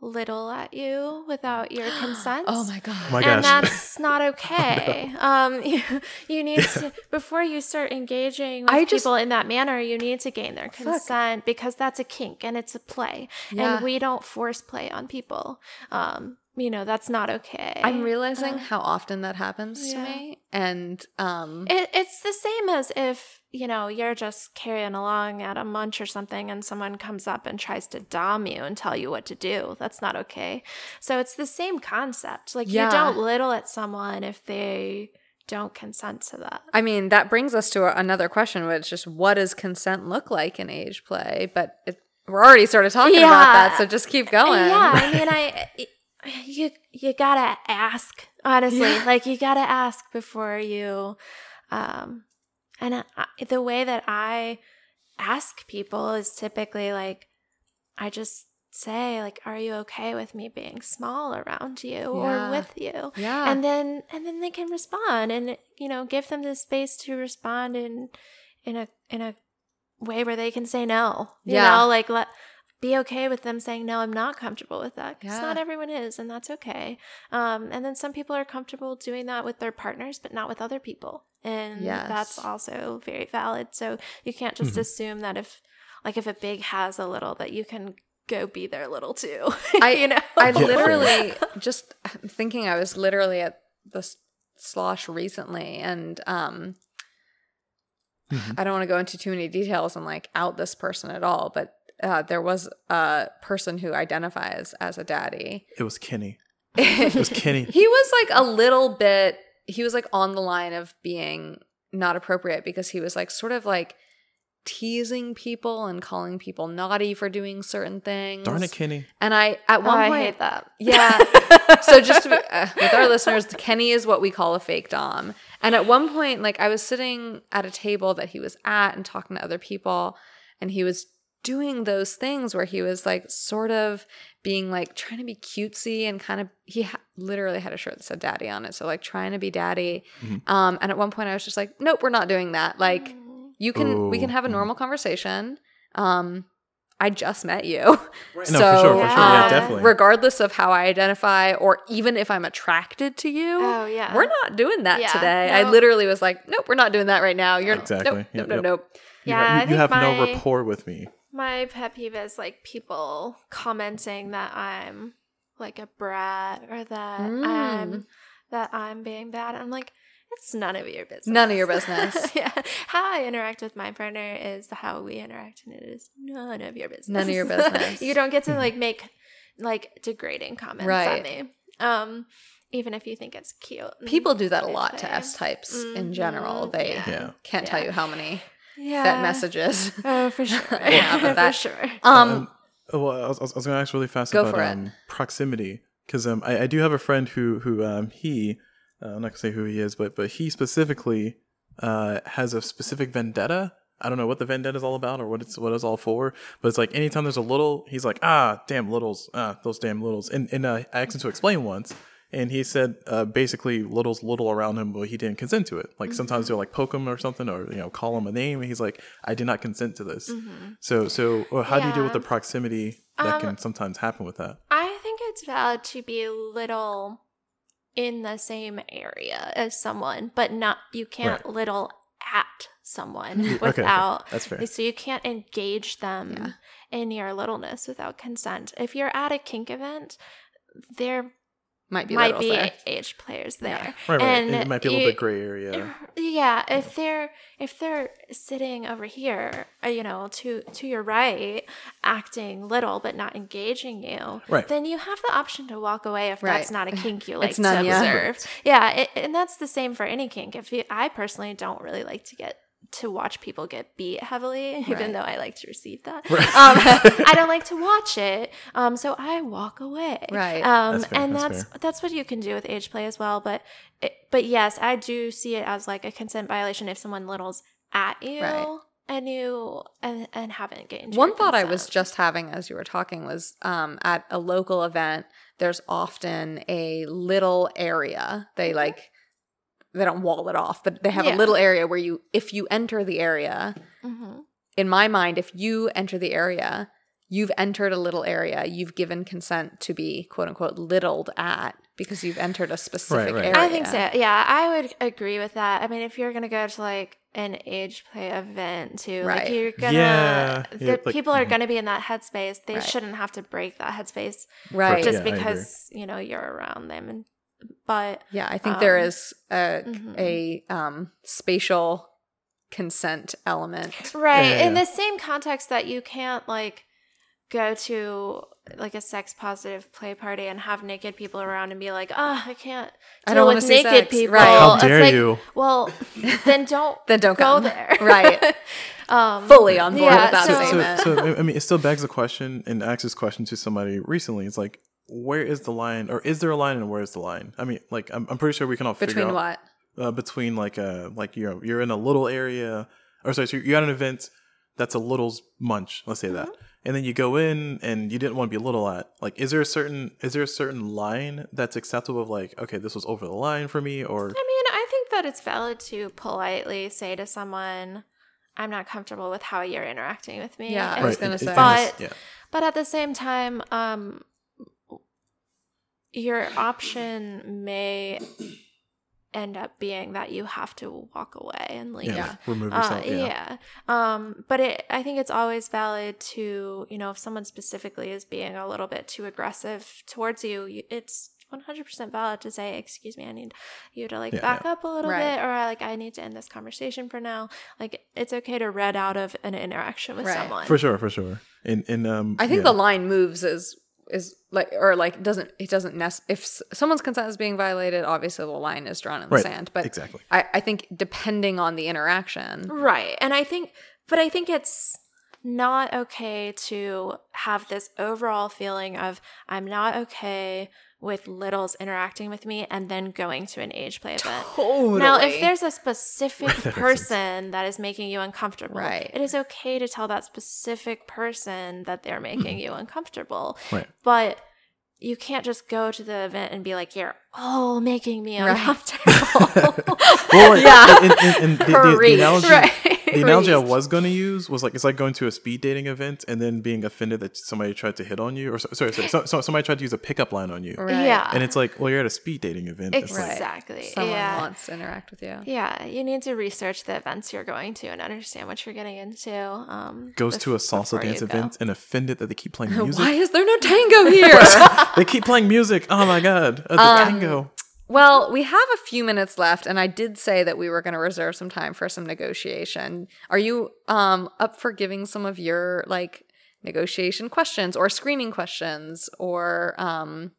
little at you without your (gasps) consent. oh my god. Oh my and that's not (laughs) okay. Um, (laughs) you, you need (laughs) to before you start engaging with I just- people in that manner, you need to gain their consent because that's a kink and it's a play, Yeah. and we don't force play on people. Um, you know that's not okay. I'm realizing Uh, how often that happens to me. And um It, it's the same as if, you know, you're just carrying along at a munch or something and someone comes up and tries to dom you and tell you what to do. That's not okay. So it's the same concept. Like, Yeah. you don't little at someone if they don't consent to that. I mean, that brings us to a- another question, which is just what does consent look like in age play? But it, we're already sort of talking about that, so just keep going. Yeah, I mean, (laughs) I you you gotta ask honestly. Yeah. Like you gotta ask before you, um, and I, the way that I ask people is typically like, I just say like, "Are you okay with me being small around you Yeah. or with you?" yeah. And then and then they can respond, and you know, give them the space to respond in in a in a way where they can say no. You Yeah. know, like let be okay with them saying no i'm not comfortable with that because Yeah. not everyone is and that's okay um, and then some people are comfortable doing that with their partners but not with other people and that's also very valid so you can't just Mhm. assume that if like if a big has a little that you can go be their little too (laughs) I- you know I literally just I'm thinking I was literally at the s- slosh recently and um Mhm. I don't want to go into too many details and like out this person at all, but uh, there was a person who identifies as a daddy. It was Kenny. he (laughs) It was Kenny. He was like a little bit he was like on the line of being not appropriate because he was like sort of like teasing people and calling people naughty for doing certain things. Darn it, Kenny. And I at Oh, one I point hate that Yeah. (laughs) so just to be, uh, with our listeners, Kenny is what we call a fake dom. And at one point, like I was sitting at a table that he was at and talking to other people, and he was doing those things where he was like sort of being like trying to be cutesy and kind of he ha- literally had a shirt that said daddy on it so like trying to be daddy Mhm. um and at one point i was just like nope we're not doing that like you can we can have a mhm. normal conversation um i just met you No, for sure, for sure. Yeah, Yeah. definitely. regardless of how I identify or even if I'm attracted to you, oh yeah we're not doing that Yeah, today. I literally was like, nope, we're not doing that right now. You're Exactly. Nope, Yep, nope, yep. nope, nope. Yeah, you, you think have no rapport with me. My pet peeve is like people commenting that I'm like a brat or that Mm. I'm that I'm being bad. I'm like, it's none of your business. None of your (laughs) business. (laughs) yeah. How I interact with my partner is how we interact, and it is none of your business. None of your (laughs) business. you don't get to like make like degrading comments Right. at me. Um, even if you think it's cute. People do that a lot to. S types in general. They yeah. Yeah. can't tell you how many Yeah. that messages. (laughs) Oh, for (laughs) sure. Yeah, (laughs) but that- for sure. Um, Um, well, I was, I was going to ask really fast Go about for it. um, proximity because um, I, I do have a friend who who um, he uh, I'm not gonna say who he is, but but he specifically uh, has a specific vendetta. I don't know what the vendetta is all about or what it's what it's all for, but it's like anytime there's a little, he's like, ah, damn littles, ah, those damn littles. And and uh, I asked him to explain once, and he said uh, basically littles little around him, but he didn't consent to it. Like sometimes they'll like poke him or something, or you know call him a name, and he's like, I did not consent to this. So so well, how do you deal with the proximity that Um, can sometimes happen with that? I think it's valid to be little in the same area as someone, but not you can't Right. little at someone (laughs) okay, okay. without That's fair. so you can't engage them Yeah. in your littleness without consent. If you're at a kink event, there might be might littles be there. age players Yeah. there. Right, right. and it might be a little you- bit gray area. Yeah, if they're if they're sitting over here, uh, you know, to to your right, acting little but not engaging you, Right. then you have the option to walk away if Right. that's not a kink you (laughs) like It's to none, yeah. observe. (laughs) Yeah, it, and that's the same for any kink. If you, I personally don't really like to get to watch people get beat heavily, (laughs) Right. even though I like to receive that. Right. Um, (laughs) I don't like to (laughs) watch it, um, so I walk away. Right. Um, That's and that's that's that's what you can do with age play as well. But it, but yes, I do see it as like a consent violation if someone littles at you Right. and you and, and haven't gained. One your thought I was just having as you were talking was um, at a local event, there's often a little area. They like, they don't wall it off, but they have Yeah. a little area where you, if you enter the area, Mhm. in my mind, if you enter the area, you've entered a little area, you've given consent to be quote unquote littled at because you've entered a specific right. area. I think so. Yeah, I would agree with that. I mean, if you're gonna go to like an age play event too, Right. like you're gonna, Yeah, the yeah, like- people are mhm. gonna be in that headspace. They Right. shouldn't have to break that headspace Right. just Yeah, because you know you're around them. And but Yeah, I think there Um, is a, mhm. a um, spatial consent element. Right. Yeah, yeah, In yeah. the same context that you can't like go to like a sex positive play party and have naked people around and be like, oh, I can't I deal don't wanna with see naked sex." people. Right. How It's dare like, you? Well, then don't (laughs) Then don't go come. there. (laughs) Right. (laughs) um, Fully on board yeah, with that so- So, statement. so, so I mean, it still begs the question, and asks this question to somebody recently. It's like, where is the line, or is there a line, and where is the line? I mean, like, I'm, I'm pretty sure we can all figure Between out what? uh, between like uh like you're you're in a little area, or sorry, so you're at an event that's a little's munch. Let's say that, and then you go in and you didn't want to be a little at. Like, is there a certain is there a certain line that's acceptable? Of like, okay, this was over the line for me, or I mean, I think that it's valid to politely say to someone, I'm not comfortable with how you're interacting with me. Yeah, I And- was gonna and- say. But- yeah, But at the same time, um, your option may end up being that you have to walk away and leave. yeah, Yeah. remove Uh, yourself. yeah. yeah. Um, but it, I think it's always valid to, you know, if someone specifically is being a little bit too aggressive towards you, you it's 100% valid to say, excuse me, I need you to like Yeah, back up a little Right. bit, or like, I need to end this conversation for now. Like, it's okay to red out of an interaction with Right. someone. For sure, for sure. And and um, I think yeah. the line moves is is like or like doesn't it doesn't nec- if someone's consent is being violated, obviously the line is drawn in the Right, sand. But exactly. I, I think depending on the interaction, Right. And I think, but I think it's not okay to have this overall feeling of I'm not okay with littles interacting with me and then going to an age play event. totally. Now, if there's a specific (laughs) That makes sense. person that is making you uncomfortable, Right. it is okay to tell that specific person that they're making hmm. you uncomfortable. Right. But you can't just go to the event and be like, "You're all making me Right. uncomfortable." (laughs) Well, like, Yeah. and, and, and the, the, the Preach. analogy, right. (laughs) the analogy I was going to use was like it's like going to a speed dating event and then being offended that somebody tried to hit on you, or sorry, sorry, so, so somebody tried to use a pickup line on you, Right. Yeah. and it's like, well, you're at a speed dating event. It's like, exactly. Someone yeah. wants to interact with you. Yeah, you need to research the events you're going to and understand what you're getting into. Um, goes bef- to a salsa before you dance go. event and offended that they keep playing (laughs) music. Why is there no tango here? (laughs) they keep playing music. Oh my god, at the Um, tango. Well, we have a few minutes left, and I did say that we were going to reserve some time for some negotiation. Are you um up for giving some of your like negotiation questions or screening questions or um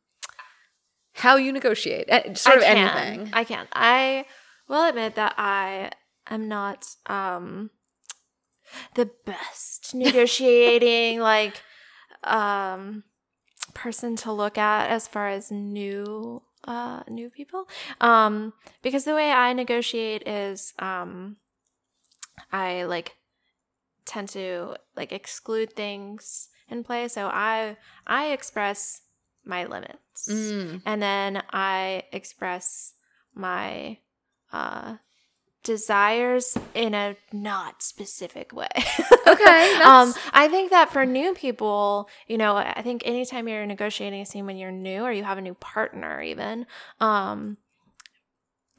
how you negotiate? Eh, Sort of I can. anything. I can. I will admit that I am not um the best (laughs) negotiating like um person to look at as far as new uh new people. Um because the way I negotiate is um I like tend to like exclude things in play. So I I express my limits. Mm. and then I express my uh desires in a not specific way. Okay, (laughs) um I think that for new people, you know, I think anytime you're negotiating a scene when you're new or you have a new partner even, um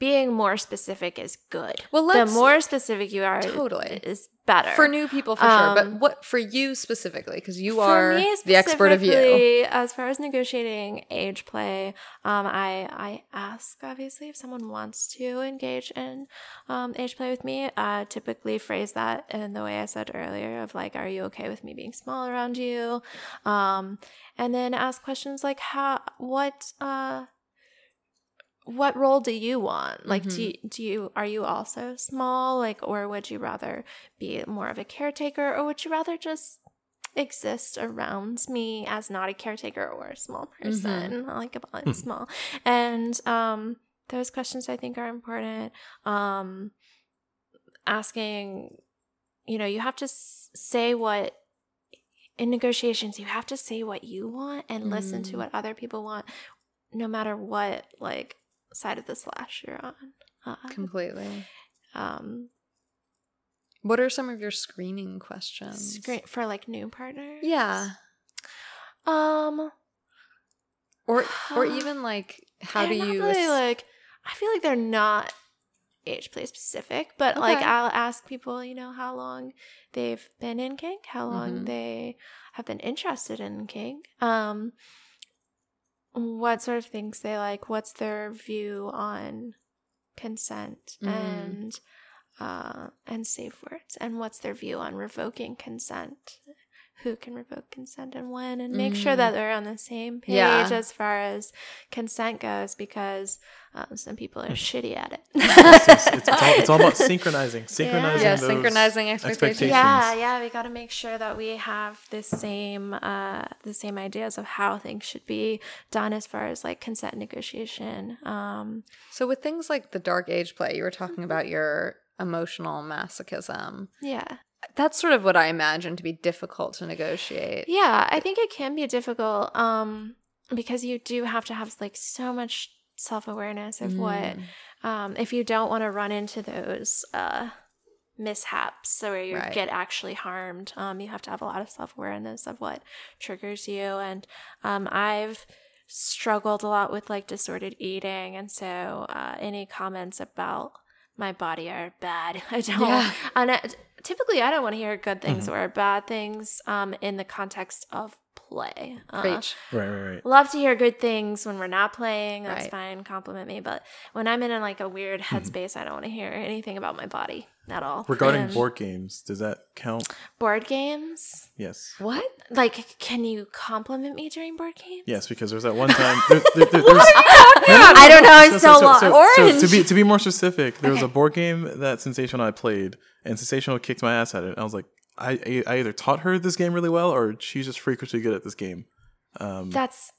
being more specific is good. Well, the more specific you are Totally. is better. For new people, for sure. But Um, what for you specifically? Because you are the expert of you. As far as negotiating age play, um, I I ask obviously if someone wants to engage in um, age play with me. I typically phrase that in the way I said earlier of like, "Are you okay with me being small around you?" Um, and then ask questions like, "How? What? Uh, what role do you want? Like do, you, do you are you also small? Like or would you rather be more of a caretaker or would you rather just exist around me as not a caretaker or a small person? Like a Hmm. small. And um those questions i think are important um asking you know you have to s- say what in negotiations you have to say what you want and listen to Mhm. what other people want no matter what like side of the slash you're on uh, Completely. um What are some of your screening questions? screen for like new partners Yeah. um Or (sighs) or even like how do you really, like i feel like they're not age play specific but like i'll ask people you know how long they've been in kink how long Mhm. they have been interested in kink um what sort of things they like what's their view on consent Mm. and uh and safe words and what's their view on revoking consent who can revoke consent and when and make sure Mm. that they're on the same page Yeah. as far as consent goes because um, some people are shitty at it (laughs) It's, it's, it's, all, it's all about (laughs) synchronizing, synchronizing. yeah, those synchronizing expectations. yeah yeah we got to make sure that we have the same uh the same ideas of how things should be done as far as like consent negotiation um So with things like the dark age play, you were talking about your emotional masochism. yeah That's sort of what I imagine to be difficult to negotiate. Yeah, I think it can be difficult um because you do have to have like so much self-awareness of what Mm. um if you don't want to run into those uh mishaps where you Right. get actually harmed um you have to have a lot of self-awareness of what triggers you and um I've struggled a lot with like disordered eating and so uh any comments about my body are bad (laughs) i don't Yeah. and I, typically i don't want to hear good things or bad things um in the context of play uh, Preach. Right, right, right. love to hear good things when we're not playing that's Right. fine compliment me but when i'm in a, like a weird Mm-hmm. headspace i don't want to hear anything about my body at all Regarding And board games, does that count? board games Yes. What? like can you compliment me during board games Yes, because there's that one time. There, there, there, there's, (laughs) (laughs) i don't know i'm so, lost so to be to be more specific, there was a board game that Sinsational I played, and Sinsational kicked my ass at it. I was like, I I either taught her this game really well, or she's just freakishly good at this game. Um, that's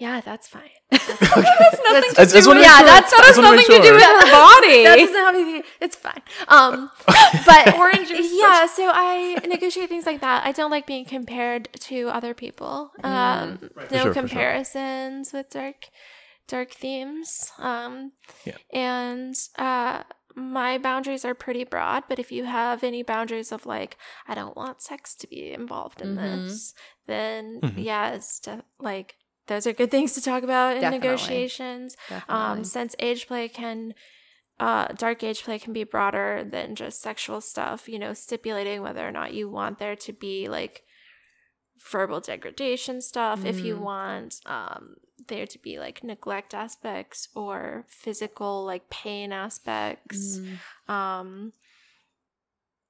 yeah that's fine That's nothing I just wanna make yeah, sure. that's- I that has just (laughs) wanna nothing to do with her (laughs) body. that doesn't have anything. It's fine. Um, (laughs) but Orange Yeah, so I negotiate things like that. I don't like being compared to other people. Um, Right, no sure, for sure. comparisons with dark, dark themes. Um, Yeah. and uh, my boundaries are pretty broad, but if you have any boundaries of like, I don't want sex to be involved in Mhm. this, then Mhm. yeah, it's de- like those are good things to talk about in Definitely. negotiations. Definitely. Um, since age play can, uh, dark age play can be broader than just sexual stuff. You know, stipulating whether or not you want there to be like verbal degradation stuff. If you Mm. want um there to be like neglect aspects or physical like pain aspects. Mm. Um,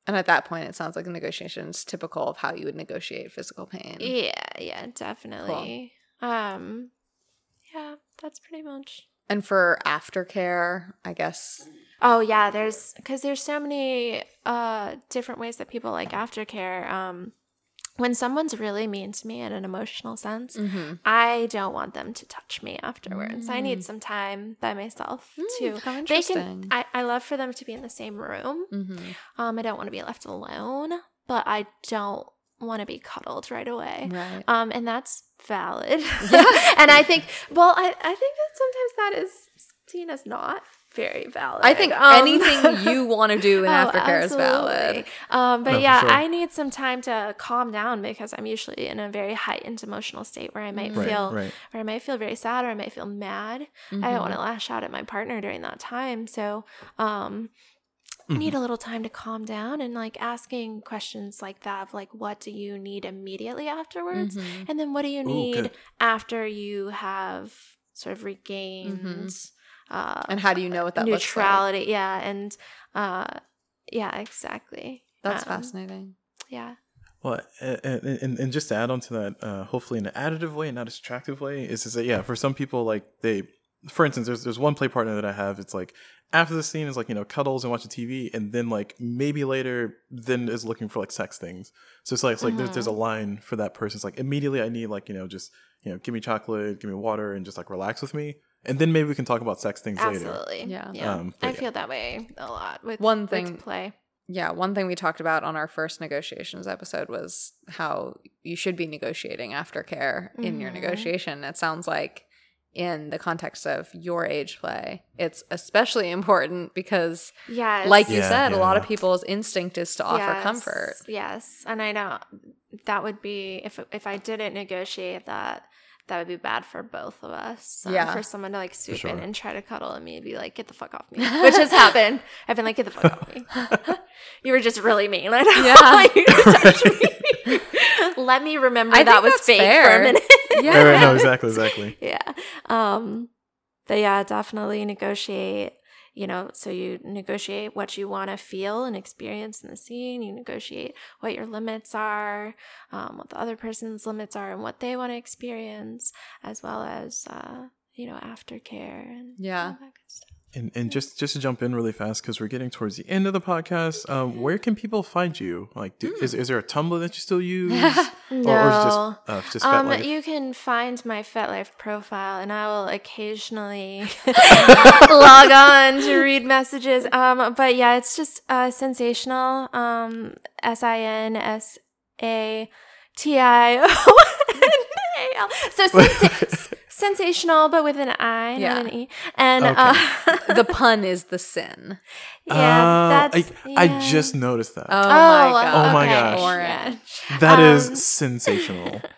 And at that point, it sounds like a negotiation is typical of how you would negotiate physical pain. yeah, yeah, definitely. Um, yeah, that's pretty much. And for aftercare, I guess. Oh yeah, there's because there's so many uh different ways that people like aftercare. Um, when someone's really mean to me in an emotional sense, Mm-hmm. I don't want them to touch me afterwards. I need Mm. some time by myself too. How They can. I, I love for them to be in the same room. mm-hmm. Um, I don't want to be left alone, but I don't want to be cuddled right away. Right. Um, and that's valid. Yeah. (laughs) and I think, well, I, I think that sometimes that is seen as not very valid. I think Um, anything (laughs) you want to do in Oh, aftercare is valid. Um, but No, yeah, sure. I need some time to calm down because I'm usually in a very heightened emotional state where I might Right, feel, right. where I might feel very sad or I might feel mad. I don't want to lash out at my partner during that time. So, um, I Mm-hmm. need a little time to calm down and like asking questions like that of like, what do you need immediately afterwards? Mhm. And then what do you need good. after you have sort of regained uh, Mm-hmm. And how do you know what that looks like? neutrality? Yeah. And uh, yeah, exactly. That's Um, fascinating. Yeah. Well, and, and, and just to add on to that, uh, hopefully in an additive way, and not a subtractive way, is, is that, yeah, for some people, like they, for instance, there's, there's one play partner that I have. It's like after the scene is like, you know, cuddles and watching TV. And then like maybe later, then is looking for like sex things. So it's like, it's like there's, there's a line for that person. It's like immediately I need like, you know, just, you know, give me chocolate, give me water and just like relax with me. And then maybe we can talk about sex things later. Absolutely. Yeah. Yeah. Um, I yeah. feel that way a lot with One with thing- play. Yeah, one thing we talked about on our first negotiations episode was how you should be negotiating aftercare in your Mhm. negotiation. It sounds like in the context of your age play, it's especially (laughs) important because Yeah. like you Yeah, said, a lot of people's instinct is to offer Yes, comfort. Yes, and I know that would be if if I didn't negotiate that, that would be bad for both of us. Um, Yeah. for someone to like swoop in and try to cuddle at me and be like, "Get the fuck off me," (laughs) which has happened. I've been like, "Get the fuck off me." (laughs) you were just really mean. I don't Yeah. want you to (laughs) touch me. Let me remember I that was that's fake for fair. a minute. Yeah. Right, right, no, exactly, exactly. yeah. Um, but yeah, definitely negotiate. You know, so you negotiate what you want to feel and experience in the scene. You negotiate what your limits are, um, what the other person's limits are, and what they want to experience, as well as uh, you know aftercare and Yeah. all that good stuff. And, and just just to jump in really fast because we're getting towards the end of the podcast, um, where can people find you? Like, do, is is there a Tumblr that you still (laughs) use, No. or, or is just uh, just Um, you can find my FetLife profile, and I will occasionally (laughs) (laughs) log on to read messages. Um, but yeah, it's just uh, Sinsational. Um, S I N S A T I O N A L. So sensa- sensational, but with an I, Yeah. not an E. And Okay. uh, (laughs) the pun is the sin. (laughs) yeah, Uh, that's I, I just noticed that. Oh, Oh, my god. Oh my okay, gosh. Orange. that is um, sensational. (laughs)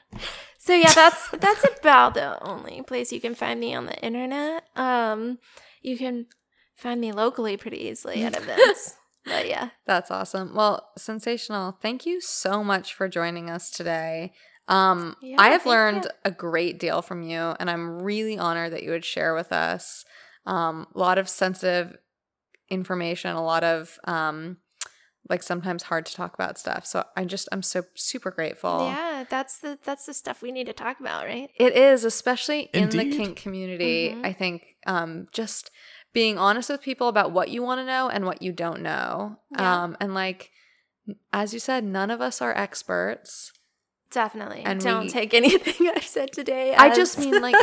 So yeah, that's that's about the only place you can find me on the internet. Um, you can find me locally pretty easily at events. But yeah, That's awesome. Well, Sinsational. Thank you so much for joining us today. Um, Yeah, I have learned you. a great deal from you, and I'm really honored that you would share with us um, a lot of sensitive information, a lot of um, like sometimes hard to talk about stuff. So I just I'm so super grateful. yeah, that's the that's the stuff we need to talk about, right? It is, especially in the Indeed. kink community. Mhm. I think um, just being honest with people about what you want to know and what you don't know. Yeah. Um, and like, as you said, none of us are experts. Definitely. And don't we- take (laughs) anything I've said today. I just mean, like,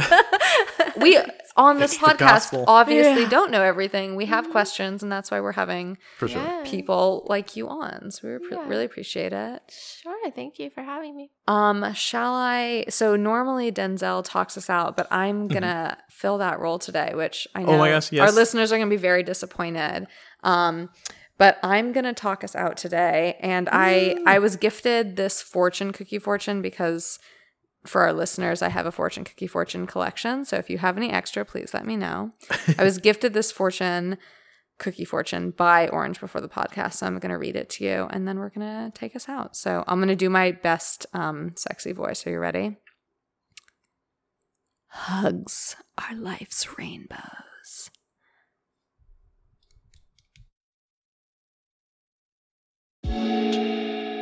(laughs) we on this It's podcast obviously Yeah. don't know everything. We have questions, and that's why we're having For sure. People like you on. So we re- Yeah. really appreciate it. Sure. Thank you for having me. Um, shall I? So normally Denzel talks us out, but I'm Mm-hmm. gonna fill that role today, which I know Oh my gosh, our listeners are gonna be very disappointed. Um, but I'm gonna talk us out today, and I I was gifted this fortune cookie fortune because for our listeners, I have a fortune cookie fortune collection. So if you have any extra, please let me know. (laughs) I was gifted this fortune cookie fortune by Orange before the podcast. So I'm going to read it to you and then we're going to take us out. So I'm going to do my best um, sexy voice. Are you ready? Hugs are life's rainbows. you